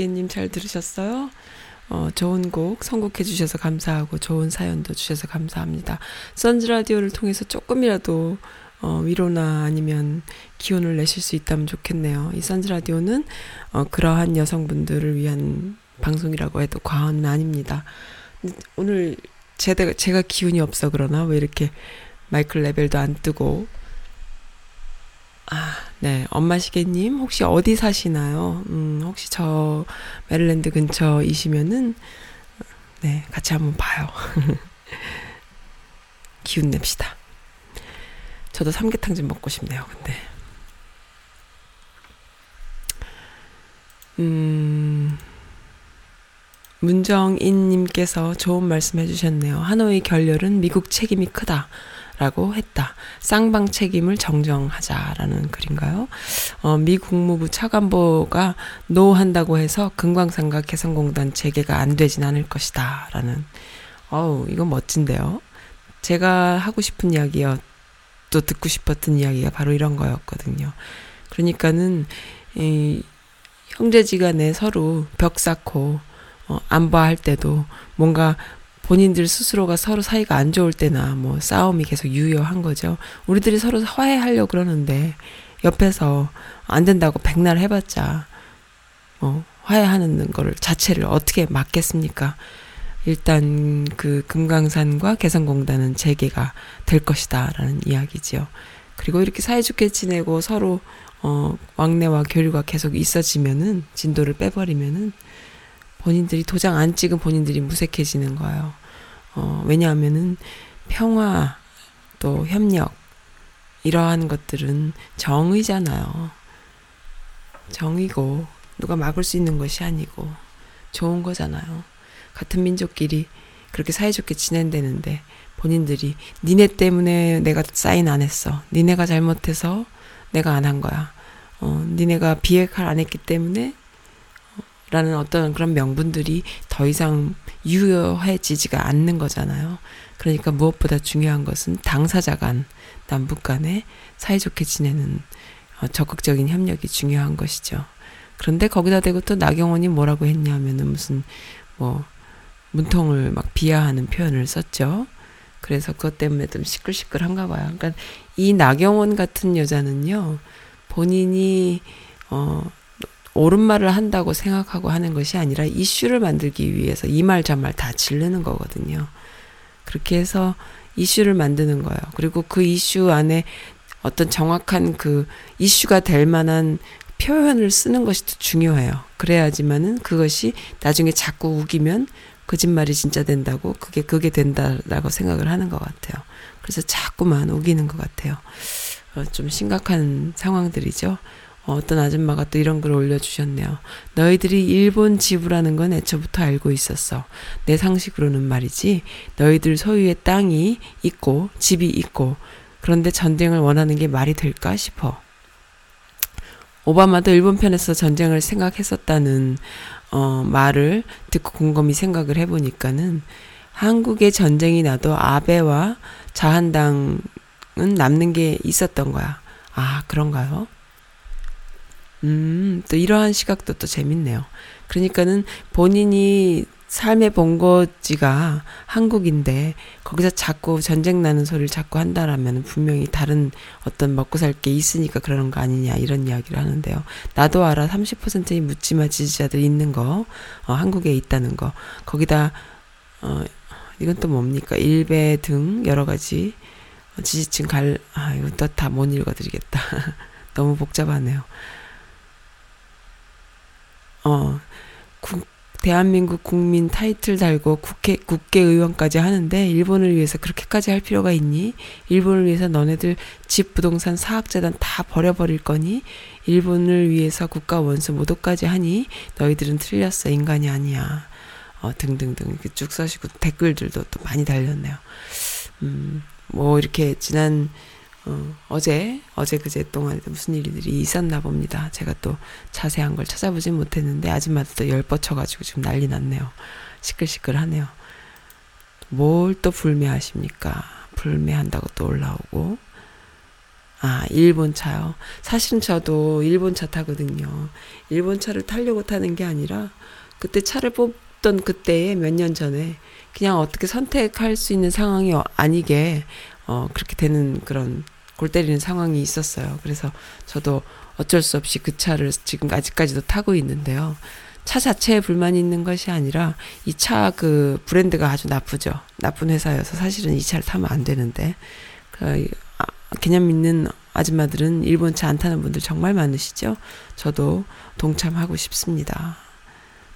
시계님 잘 들으셨어요? 어, 좋은 곡 선곡해 주셔서 감사하고 좋은 사연도 주셔서 감사합니다. 선즈 라디오를 통해서 조금이라도 어, 위로나 아니면 기운을 내실 수 있다면 좋겠네요. 이 선즈 라디오는 어, 그러한 여성분들을 위한 방송이라고 해도 과언은 아닙니다. 오늘 제가, 제가 기운이 없어 그러나 왜 이렇게 마이크 레벨도 안 뜨고 아, 네. 엄마 시계님, 혹시 어디 사시나요? 음, 혹시 저 메릴랜드 근처이시면은, 네, 같이 한번 봐요. 기운 냅시다. 저도 삼계탕 좀 먹고 싶네요, 근데. 음, 문정인님께서 좋은 말씀 해주셨네요. 하노이 결렬은 미국 책임이 크다. 라고 했다. 쌍방 책임을 정정하자라는 글인가요? 어, 미 국무부 차관보가 노한다고 해서 금광산과 개성공단 재개가 안 되진 않을 것이다. 라는, 어우, 이건 멋진데요. 제가 하고 싶은 이야기요. 또 듣고 싶었던 이야기가 바로 이런 거였거든요. 그러니까는, 이, 형제지간에 서로 벽 쌓고, 어, 안보할 때도 뭔가 본인들 스스로가 서로 사이가 안 좋을 때나 뭐 싸움이 계속 유효한 거죠. 우리들이 서로 화해하려 그러는데 옆에서 안 된다고 백날 해봤자 뭐 화해하는 거를 자체를 어떻게 막겠습니까? 일단 그 금강산과 개성공단은 재개가 될 것이다라는 이야기지요. 그리고 이렇게 사이좋게 지내고 서로 어, 왕래와 교류가 계속 있어지면은 진도를 빼버리면은 본인들이 도장 안 찍은 본인들이 무색해지는 거예요. 어, 왜냐하면은 평화 또 협력 이러한 것들은 정의잖아요. 정의고 누가 막을 수 있는 것이 아니고 좋은 거잖아요. 같은 민족끼리 그렇게 사이좋게 지낸다는데 본인들이 니네 때문에 내가 사인 안 했어. 니네가 잘못해서 내가 안 한 거야. 어, 니네가 비핵화를 안 했기 때문에 어, 라는 어떤 그런 명분들이 더 이상 유효해지지가 않는 거잖아요. 그러니까 무엇보다 중요한 것은 당사자 간, 남북 간에 사이좋게 지내는 어, 적극적인 협력이 중요한 것이죠. 그런데 거기다 대고 또 나경원이 뭐라고 했냐면은 무슨 뭐 문통을 막 비하하는 표현을 썼죠. 그래서 그것 때문에 좀 시끌시끌한가 봐요. 그러니까 이 나경원 같은 여자는요, 본인이, 어, 옳은 말을 한다고 생각하고 하는 것이 아니라 이슈를 만들기 위해서 이 말 저 말 다 질르는 거거든요. 그렇게 해서 이슈를 만드는 거예요. 그리고 그 이슈 안에 어떤 정확한 그 이슈가 될 만한 표현을 쓰는 것이 더 중요해요. 그래야지만은 그것이 나중에 자꾸 우기면 거짓말이 진짜 된다고 그게 그게 된다라고 생각을 하는 것 같아요. 그래서 자꾸만 우기는 것 같아요. 어, 좀 심각한 상황들이죠. 어, 어떤 아줌마가 또 이런 글을 올려주셨네요. 너희들이 일본 지부라는 건 애초부터 알고 있었어. 내 상식으로는 말이지. 너희들 소유의 땅이 있고 집이 있고 그런데 전쟁을 원하는 게 말이 될까 싶어. 오바마도 일본 편에서 전쟁을 생각했었다는 어, 말을 듣고 곰곰이 생각을 해보니까는 한국에 전쟁이 나도 아베와 자한당은 남는 게 있었던 거야. 아, 그런가요? 음, 또 이러한 시각도 또 재밌네요. 그러니까는 본인이 삶의 본거지가 한국인데 거기서 자꾸 전쟁 나는 소리를 자꾸 한다라면 분명히 다른 어떤 먹고 살 게 있으니까 그러는 거 아니냐 이런 이야기를 하는데요. 나도 알아 30%의 묻지마 지지자들 있는 거 어, 한국에 있다는 거 거기다 어 이건 또 뭡니까 일베 등 여러 가지 지지층 갈 아 이거 또다 못 읽어드리겠다. 너무 복잡하네요. 어 국, 대한민국 국민 타이틀 달고 국회, 국회의원까지 하는데 일본을 위해서 그렇게까지 할 필요가 있니? 일본을 위해서 너네들 집 부동산 사학재단 다 버려버릴 거니? 일본을 위해서 국가 원수 모독까지 하니? 너희들은 틀렸어. 인간이 아니야. 어, 등등등. 이렇게 쭉 써시고 댓글들도 또 많이 달렸네요. 음, 뭐 이렇게 지난 어, 어제, 어제 그제 동안 무슨 일들이 있었나 봅니다. 제가 또 자세한 걸 찾아보진 못했는데, 아줌마도 또열 뻗쳐가지고 지금 난리 났네요. 시끌시끌하네요. 뭘 또 불매하십니까? 불매한다고 또 올라오고. 아, 일본 차요. 사실은 저도 일본 차 타거든요. 일본 차를 타려고 타는 게 아니라, 그때 차를 뽑던 그때에 몇 년 전에, 그냥 어떻게 선택할 수 있는 상황이 아니게, 어, 그렇게 되는 그런 골 때리는 상황이 있었어요. 그래서 저도 어쩔 수 없이 그 차를 지금 아직까지도 타고 있는데요. 차 자체에 불만이 있는 것이 아니라 이 차 그 브랜드가 아주 나쁘죠. 나쁜 회사여서 사실은 이 차를 타면 안 되는데 그 아, 개념 있는 아줌마들은 일본 차 안 타는 분들 정말 많으시죠. 저도 동참하고 싶습니다.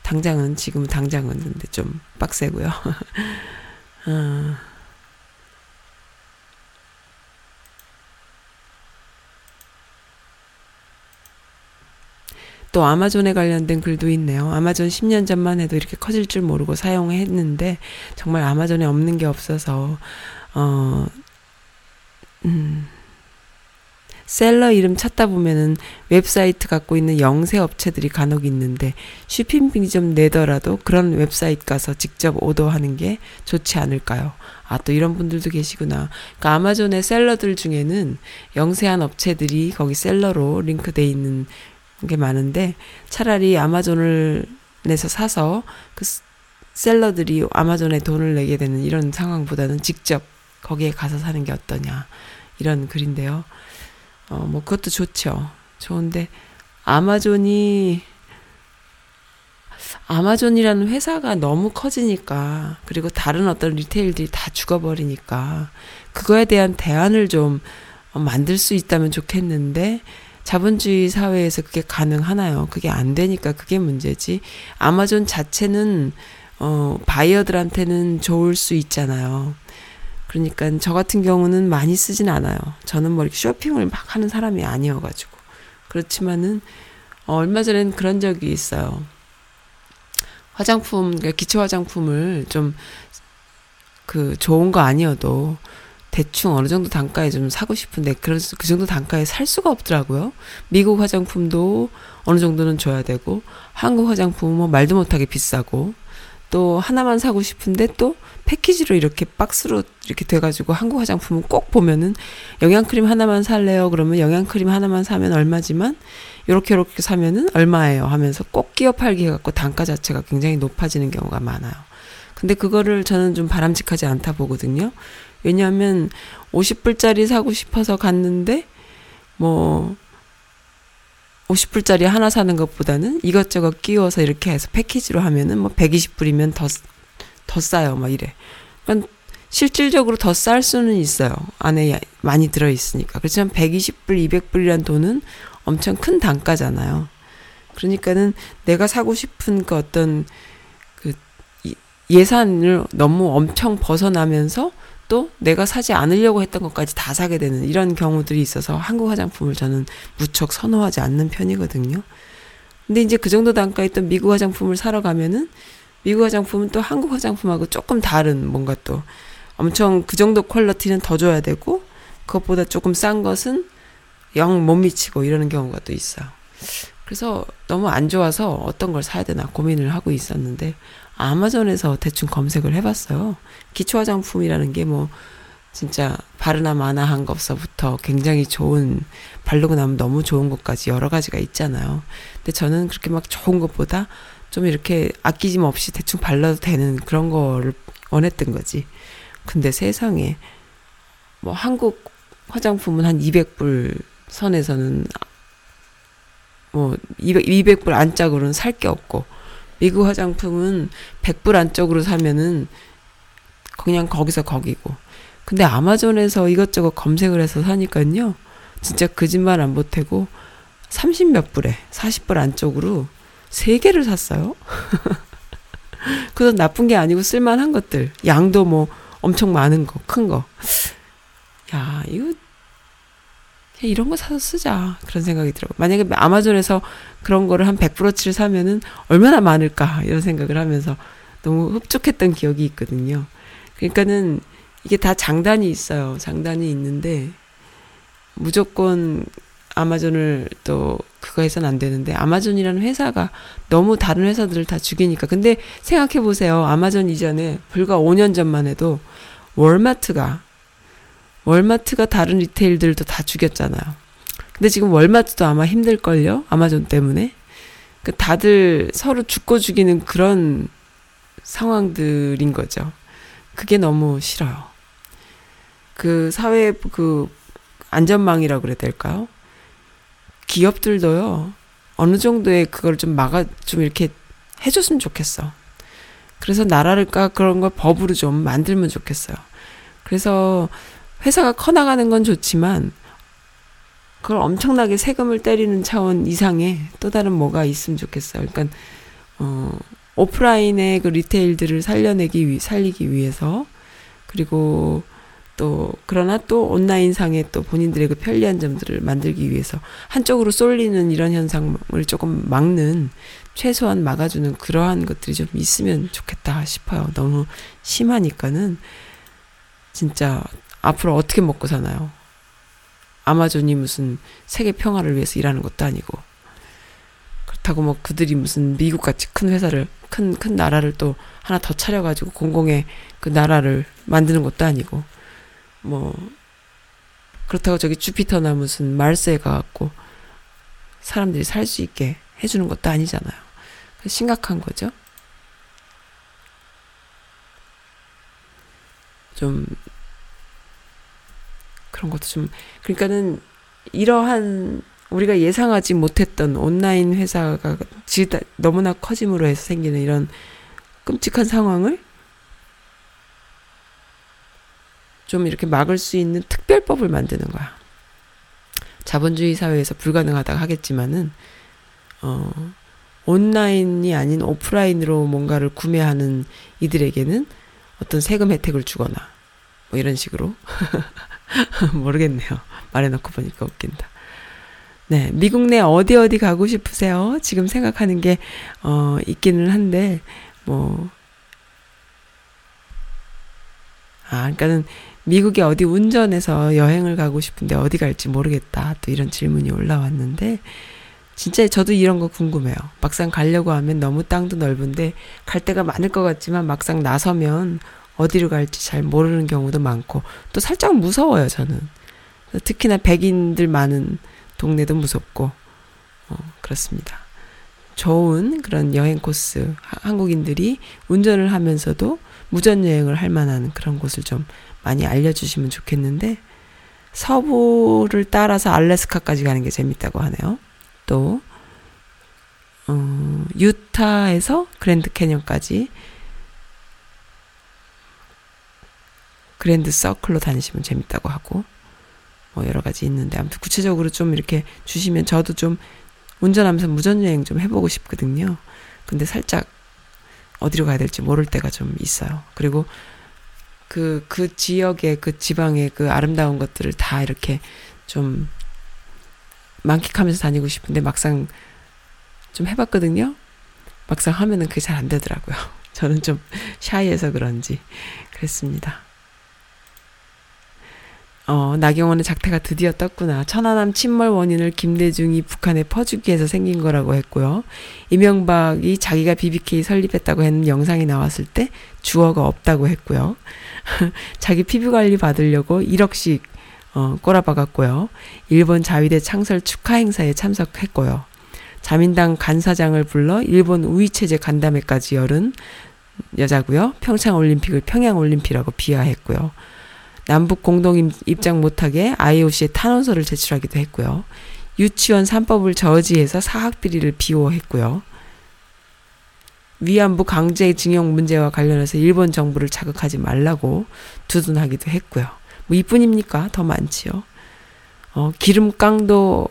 당장은 지금 당장은 근데 좀 빡세고요. 어. 또 아마존에 관련된 글도 있네요. 아마존 10년 전만 해도 이렇게 커질 줄 모르고 사용했는데 정말 아마존에 없는 게 없어서 어 음. seller 이름 찾다 보면은 웹사이트 갖고 있는 영세 업체들이 간혹 있는데 shipping비 좀 내더라도 그런 웹사이트 가서 직접 오더하는 게 좋지 않을까요? 아, 또 이런 분들도 계시구나. 그러니까 아마존의 seller들 중에는 영세한 업체들이 거기 seller로 링크돼 있는 게 많은데 차라리 아마존을 내서 사서 그 셀러들이 아마존에 돈을 내게 되는 이런 상황보다는 직접 거기에 가서 사는 게 어떠냐 이런 글인데요. 어, 뭐 그것도 좋죠. 좋은데 아마존이 아마존이라는 회사가 너무 커지니까 그리고 다른 어떤 리테일들이 다 죽어버리니까 그거에 대한 대안을 좀 어, 만들 수 있다면 좋겠는데 자본주의 사회에서 그게 가능하나요? 그게 안 되니까 그게 문제지. 아마존 자체는 어 바이어들한테는 좋을 수 있잖아요. 그러니까 저 같은 경우는 많이 쓰진 않아요. 저는 뭐 이렇게 쇼핑을 막 하는 사람이 아니어가지고. 그렇지만은, 어, 얼마 전엔 그런 적이 있어요. 화장품, 기초 화장품을 좀, 그, 좋은 거 아니어도 대충 어느 정도 단가에 좀 사고 싶은데, 그래서 그 정도 단가에 살 수가 없더라고요. 미국 화장품도 어느 정도는 줘야 되고, 한국 화장품은 뭐 말도 못하게 비싸고, 또 하나만 사고 싶은데 또 패키지로 이렇게 박스로 이렇게 돼가지고 한국 화장품은 꼭 보면은 영양크림 하나만 살래요. 그러면 영양크림 하나만 사면 얼마지만 요렇게 요렇게 사면은 얼마예요 하면서 꼭 끼어 팔기 해갖고 단가 자체가 굉장히 높아지는 경우가 많아요. 근데 그거를 저는 좀 바람직하지 않다 보거든요. 왜냐하면 50불짜리 사고 싶어서 갔는데 뭐 50불짜리 하나 사는 것보다는 이것저것 끼워서 이렇게 해서 패키지로 하면은 뭐 120불이면 더, 더 싸요. 막 이래. 그러니까 실질적으로 더 쌀 수는 있어요. 안에 많이 들어있으니까. 그렇지만 120불, 200불이란 돈은 엄청 큰 단가잖아요. 그러니까는 내가 사고 싶은 그 어떤 그 예산을 너무 엄청 벗어나면서 또 내가 사지 않으려고 했던 것까지 다 사게 되는 이런 경우들이 있어서 한국 화장품을 저는 무척 선호하지 않는 편이거든요. 근데 이제 그 정도 단가에 또 미국 화장품을 사러 가면은 미국 화장품은 또 한국 화장품하고 조금 다른 뭔가 또 엄청 그 정도 퀄리티는 더 줘야 되고 그것보다 조금 싼 것은 영 못 미치고 이러는 경우가 또 있어요. 그래서 너무 안 좋아서 어떤 걸 사야 되나 고민을 하고 있었는데 아마존에서 대충 검색을 해봤어요. 기초 화장품이라는 게 뭐 진짜 바르나 마나 한 것서부터 굉장히 좋은 바르고 나면 너무 좋은 것까지 여러 가지가 있잖아요. 근데 저는 그렇게 막 좋은 것보다 좀 이렇게 아끼짐 없이 대충 발라도 되는 그런 거를 원했던 거지. 근데 세상에 뭐 한국 화장품은 한 200불 선에서는 뭐 200, 200불 안짝으로는 살 게 없고 미국 화장품은 100불 안쪽으로 사면은 그냥 거기서 거기고. 근데 아마존에서 이것저것 검색을 해서 사니까요. 진짜 거짓말 안 보태고 30 몇 불에 40불 안쪽으로 세 개를 샀어요. 그건 나쁜 게 아니고 쓸만한 것들. 양도 뭐 엄청 많은 거, 큰 거. 야, 이거 이런 거 사서 쓰자. 그런 생각이 들어요. 만약에 아마존에서 그런 거를 한 100%치를 사면은 얼마나 많을까. 이런 생각을 하면서 너무 흡족했던 기억이 있거든요. 그러니까는 이게 다 장단이 있어요. 장단이 있는데 무조건 아마존을 또 그거 해서는 안 되는데 아마존이라는 회사가 너무 다른 회사들을 다 죽이니까 근데 생각해 보세요. 아마존 이전에 불과 5년 전만 해도 월마트가 월마트가 다른 리테일들도 다 죽였잖아요. 근데 지금 월마트도 아마 힘들걸요? 아마존 때문에. 그 다들 서로 죽고 죽이는 그런 상황들인 거죠. 그게 너무 싫어요. 그 사회 그 안전망이라고 그래야 될까요? 기업들도요. 어느 정도의 그걸 좀 막아 좀 이렇게 해줬으면 좋겠어. 그래서 나라를까 그런 걸 법으로 좀 만들면 좋겠어요. 그래서 회사가 커나가는 건 좋지만 그걸 엄청나게 세금을 때리는 차원 이상의 또 다른 뭐가 있으면 좋겠어요. 그러니까 어 오프라인의 그 리테일들을 살려내기 위 살리기 위해서 그리고 또 그러나 또 온라인 상에 또 본인들의 그 편리한 점들을 만들기 위해서 한쪽으로 쏠리는 이런 현상을 조금 막는 최소한 막아주는 그러한 것들이 좀 있으면 좋겠다 싶어요. 너무 심하니까는 진짜 앞으로 어떻게 먹고 사나요? 아마존이 무슨 세계 평화를 위해서 일하는 것도 아니고 그렇다고 뭐 그들이 무슨 미국 같이 큰 회사를 큰 큰 나라를 또 하나 더 차려가지고 공공의 그 나라를 만드는 것도 아니고 뭐 그렇다고 저기 주피터나 무슨 말스에 가갖고 사람들이 살 수 있게 해주는 것도 아니잖아요. 심각한 거죠. 좀 그런 것도 좀 그러니까는 이러한 우리가 예상하지 못했던 온라인 회사가 지다 너무나 커짐으로 해서 생기는 이런 끔찍한 상황을 좀 이렇게 막을 수 있는 특별법을 만드는 거야. 자본주의 사회에서 불가능하다 하겠지만은 어 온라인이 아닌 오프라인으로 뭔가를 구매하는 이들에게는 어떤 세금 혜택을 주거나 뭐 이런 식으로 모르겠네요. 말해놓고 보니까 웃긴다. 네, 미국 내 어디 어디 가고 싶으세요? 지금 생각하는 게 어, 있기는 한데 뭐 아, 그러니까는 미국에 어디 운전해서 여행을 가고 싶은데 어디 갈지 모르겠다. 또 이런 질문이 올라왔는데 진짜 저도 이런 거 궁금해요. 막상 가려고 하면 너무 땅도 넓은데 갈 데가 많을 것 같지만 막상 나서면 어디로 갈지 잘 모르는 경우도 많고 또 살짝 무서워요, 저는. 특히나 백인들 많은 동네도 무섭고 어, 그렇습니다. 좋은 그런 여행 코스 한국인들이 운전을 하면서도 무전 여행을 할 만한 그런 곳을 좀 많이 알려주시면 좋겠는데 서부를 따라서 알래스카까지 가는 게 재밌다고 하네요. 또 어, 유타에서 그랜드 캐년까지 그랜드 서클로 다니시면 재밌다고 하고 뭐 여러 가지 있는데 아무튼 구체적으로 좀 이렇게 주시면 저도 좀 운전하면서 무전 여행 좀 해보고 싶거든요. 근데 살짝 어디로 가야 될지 모를 때가 좀 있어요. 그리고 그, 그 지역의 그 지방의 그 아름다운 것들을 다 이렇게 좀 만끽하면서 다니고 싶은데 막상 좀 해봤거든요. 막상 하면은 그게 잘 안 되더라고요. 저는 좀 샤이해서 그런지 그랬습니다. 어, 나경원의 작태가 드디어 떴구나. 천안함 침몰 원인을 김대중이 북한에 퍼주기 위해서 생긴 거라고 했고요. 이명박이 자기가 BBK 설립했다고 했는 영상이 나왔을 때 주어가 없다고 했고요. 자기 피부 관리 받으려고 1억씩 어, 꼬라박았고요. 일본 자위대 창설 축하 행사에 참석했고요. 자민당 간사장을 불러 일본 우위체제 간담회까지 열은 여자고요. 평창 올림픽을 평양 올림픽이라고 비하했고요. 남북 공동 입장 못하게 IOC에 탄원서를 제출하기도 했고요. 유치원 3법을 저지해서 사학 비리를 비호했고요. 위안부 강제징용 문제와 관련해서 일본 정부를 자극하지 말라고 두둔하기도 했고요. 뭐 이뿐입니까? 더 많지요. 어, 기름깡도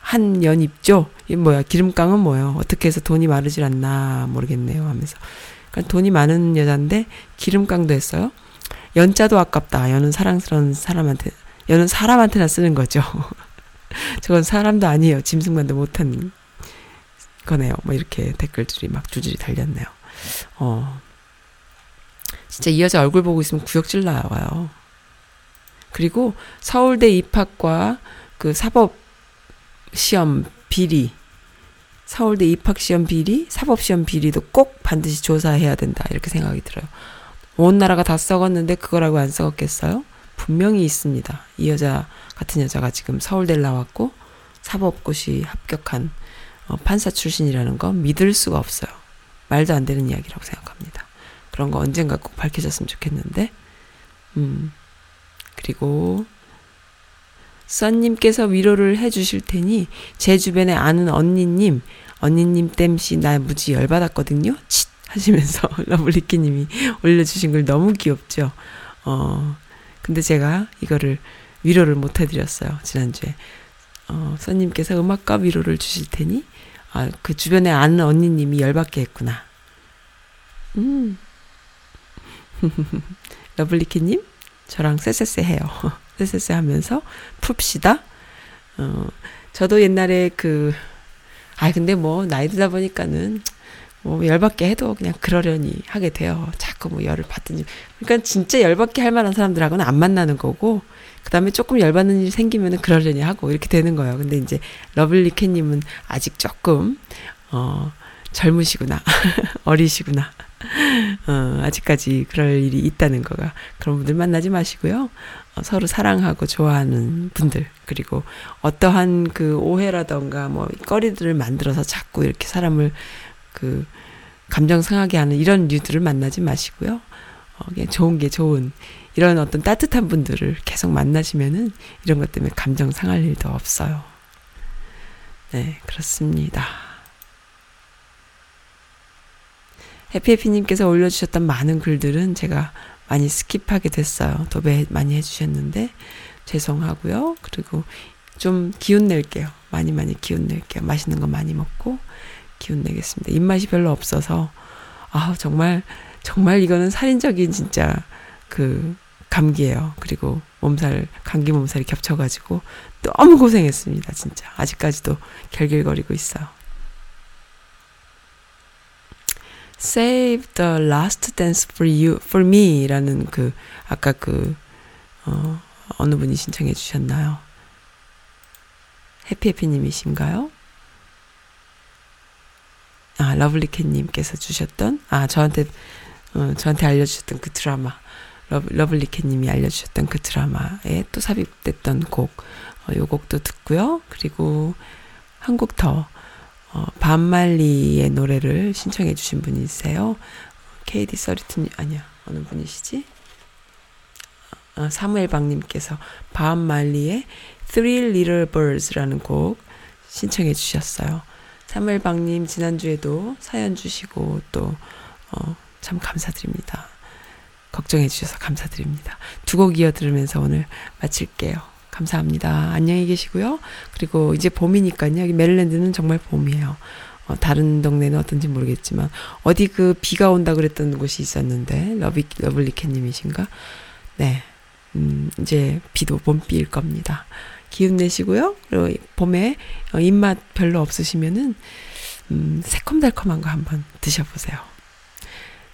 한 연 입죠? 이 뭐야, 기름깡은 뭐예요? 어떻게 해서 돈이 마르질 않나 모르겠네요 하면서. 그러니까 돈이 많은 여잔데 기름깡도 했어요. 연자도 아깝다. 연은 사랑스러운 사람한테, 연은 사람한테나 쓰는 거죠. 저건 사람도 아니에요. 짐승만도 못한 거네요. 뭐 이렇게 댓글들이 막 줄줄이 달렸네요. 어. 진짜 이 여자 얼굴 보고 있으면 구역질 나와요. 그리고 서울대 입학과 그 사법 시험 비리, 서울대 입학 시험 비리, 사법 시험 비리도 꼭 반드시 조사해야 된다. 이렇게 생각이 들어요. 온 나라가 다 썩었는데 그거라고 안 썩었겠어요? 분명히 있습니다. 이 여자 같은 여자가 지금 서울대를 나왔고 사법고시 합격한 어, 판사 출신이라는 건 믿을 수가 없어요. 말도 안 되는 이야기라고 생각합니다. 그런 거 언젠가 꼭 밝혀졌으면 좋겠는데, 음. 그리고, 써님께서 위로를 해 주실 테니, 제 주변에 아는 언니님, 언니님 땜시 나 무지 열받았거든요? 칫! 하시면서 러블리키님이 올려주신 글 너무 귀엽죠? 어, 근데 제가 이거를 위로를 못 해드렸어요, 지난주에. 어, 써님께서 음악과 위로를 주실 테니, 아, 그 주변에 아는 언니님이 열받게 했구나. 음. 러블리키님, 저랑 쎄쎄쎄 해요. 쎄쎄쎄 하면서 풉시다. 어, 저도 옛날에 그, 아, 근데 뭐, 나이 들다 보니까는, 뭐, 열받게 해도 그냥 그러려니 하게 돼요. 자꾸 뭐 열을 받든지. 그러니까 진짜 열받게 할 만한 사람들하고는 안 만나는 거고, 그 다음에 조금 열받는 일이 생기면은 그러려니 하고, 이렇게 되는 거예요. 근데 이제, 러블리 캣님은 아직 조금, 어, 젊으시구나. 어리시구나. 어, 아직까지 그럴 일이 있다는 거가. 그런 분들 만나지 마시고요. 어, 서로 사랑하고 좋아하는 분들, 그리고 어떠한 그 오해라던가 뭐, 꺼리들을 만들어서 자꾸 이렇게 사람을 그, 감정 상하게 하는 이런 류들을 만나지 마시고요. 어, 좋은 게 좋은, 이런 어떤 따뜻한 분들을 계속 만나시면은 이런 것 때문에 감정 상할 일도 없어요. 네, 그렇습니다. 해피해피님께서 올려주셨던 많은 글들은 제가 많이 skip하게 됐어요. 도배 많이 해주셨는데 죄송하고요. 그리고 좀 기운 낼게요. 많이 많이 기운 낼게요. 맛있는 거 많이 먹고 기운 내겠습니다. 입맛이 별로 없어서 아 정말 정말 이거는 살인적인 진짜 그 감기예요. 그리고 몸살 감기 몸살이 겹쳐가지고 너무 고생했습니다. 진짜 아직까지도 결길거리고 있어요. Save the last dance for you, for me라는 그 아까 그 어, 어느 분이 신청해 주셨나요? 해피해피님이신가요? 아 러블리캣님께서 주셨던 아 저한테 어, 저한테 알려주셨던 그 드라마 러블리캣님이 알려주셨던 그 드라마에 또 삽입됐던 곡, 어, 요 곡도 듣고요. 그리고 한 곡 더, 어, 반말리의 노래를 신청해 주신 분이 있어요. KD 서리튼, 아니야, 어느 분이시지? 어, 사무엘 박님께서 반말리의 Three Little Birds라는 곡 신청해 주셨어요. 박님 지난주에도 사연 주시고 또, 어, 참 감사드립니다. 걱정해 주셔서 감사드립니다. 두 곡 이어 들으면서 오늘 마칠게요. 감사합니다. 안녕히 계시고요. 그리고 이제 봄이니까요. 여기 메릴랜드는 정말 봄이에요. 어, 다른 동네는 어떤지 모르겠지만 어디 그 비가 온다 그랬던 곳이 있었는데 러비 러블리캣님이신가? 네, 음, 이제 비도 봄비일 겁니다. 기운 내시고요. 그리고 봄에 어, 입맛 별로 없으시면은 음, 새콤달콤한 거 한번 드셔보세요.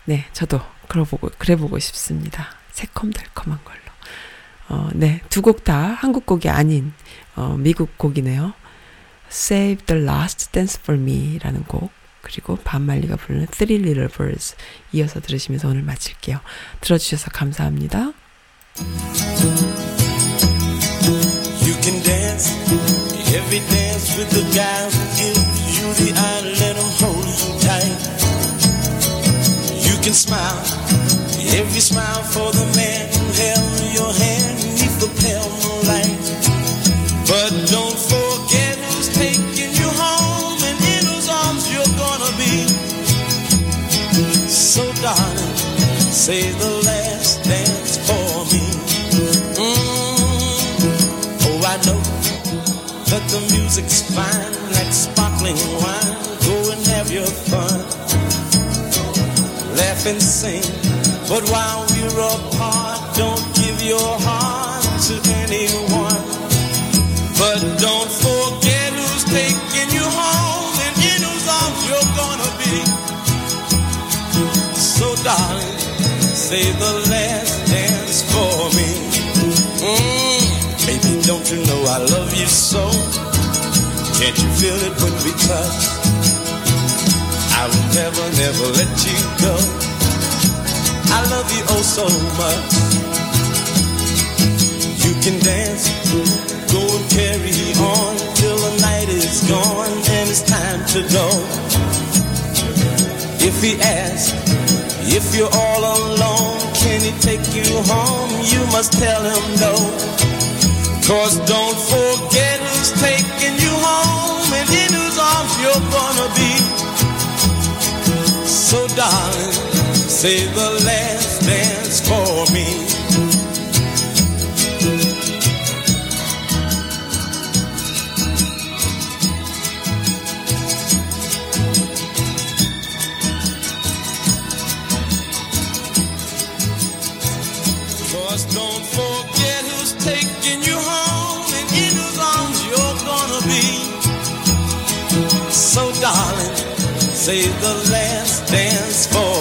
네, 저도 그래보고, 그래보고 싶습니다. 새콤달콤한 걸로. 어, 네, 두 곡 다 한국 곡이 아닌, 어, 미국 곡이네요. Save the Last Dance for Me 라는 곡, 그리고 반말리가 부르는 Three Little Birds 이어서 들으시면서 오늘 마칠게요. 들어주셔서 감사합니다. Can dance every dance with the guy who gives you the eye. Let him hold you tight. You can smile every smile for the man who held your hand beneath the pale moonlight. But don't forget who's taking you home and in whose arms you're gonna be. So darling, say the and sing. But while we're apart, don't give your heart to anyone. But don't forget who's taking you home and in whose arms you're gonna be. So, darling, say the last dance for me. Mm, baby, don't you know I love you so? Can't you feel it when we touch? I will never, never let you go. Love you oh so much. You can dance, go and carry on till the night is gone and it's time to go. If he asks, if you're all alone, can he take you home? You must tell him no. Cause don't forget who's taking you home and in whose arms you're gonna be. So darling, say the last dance for me. Cause don't forget who's taking you home and in whose arms you're gonna be. So darling, say the last dance for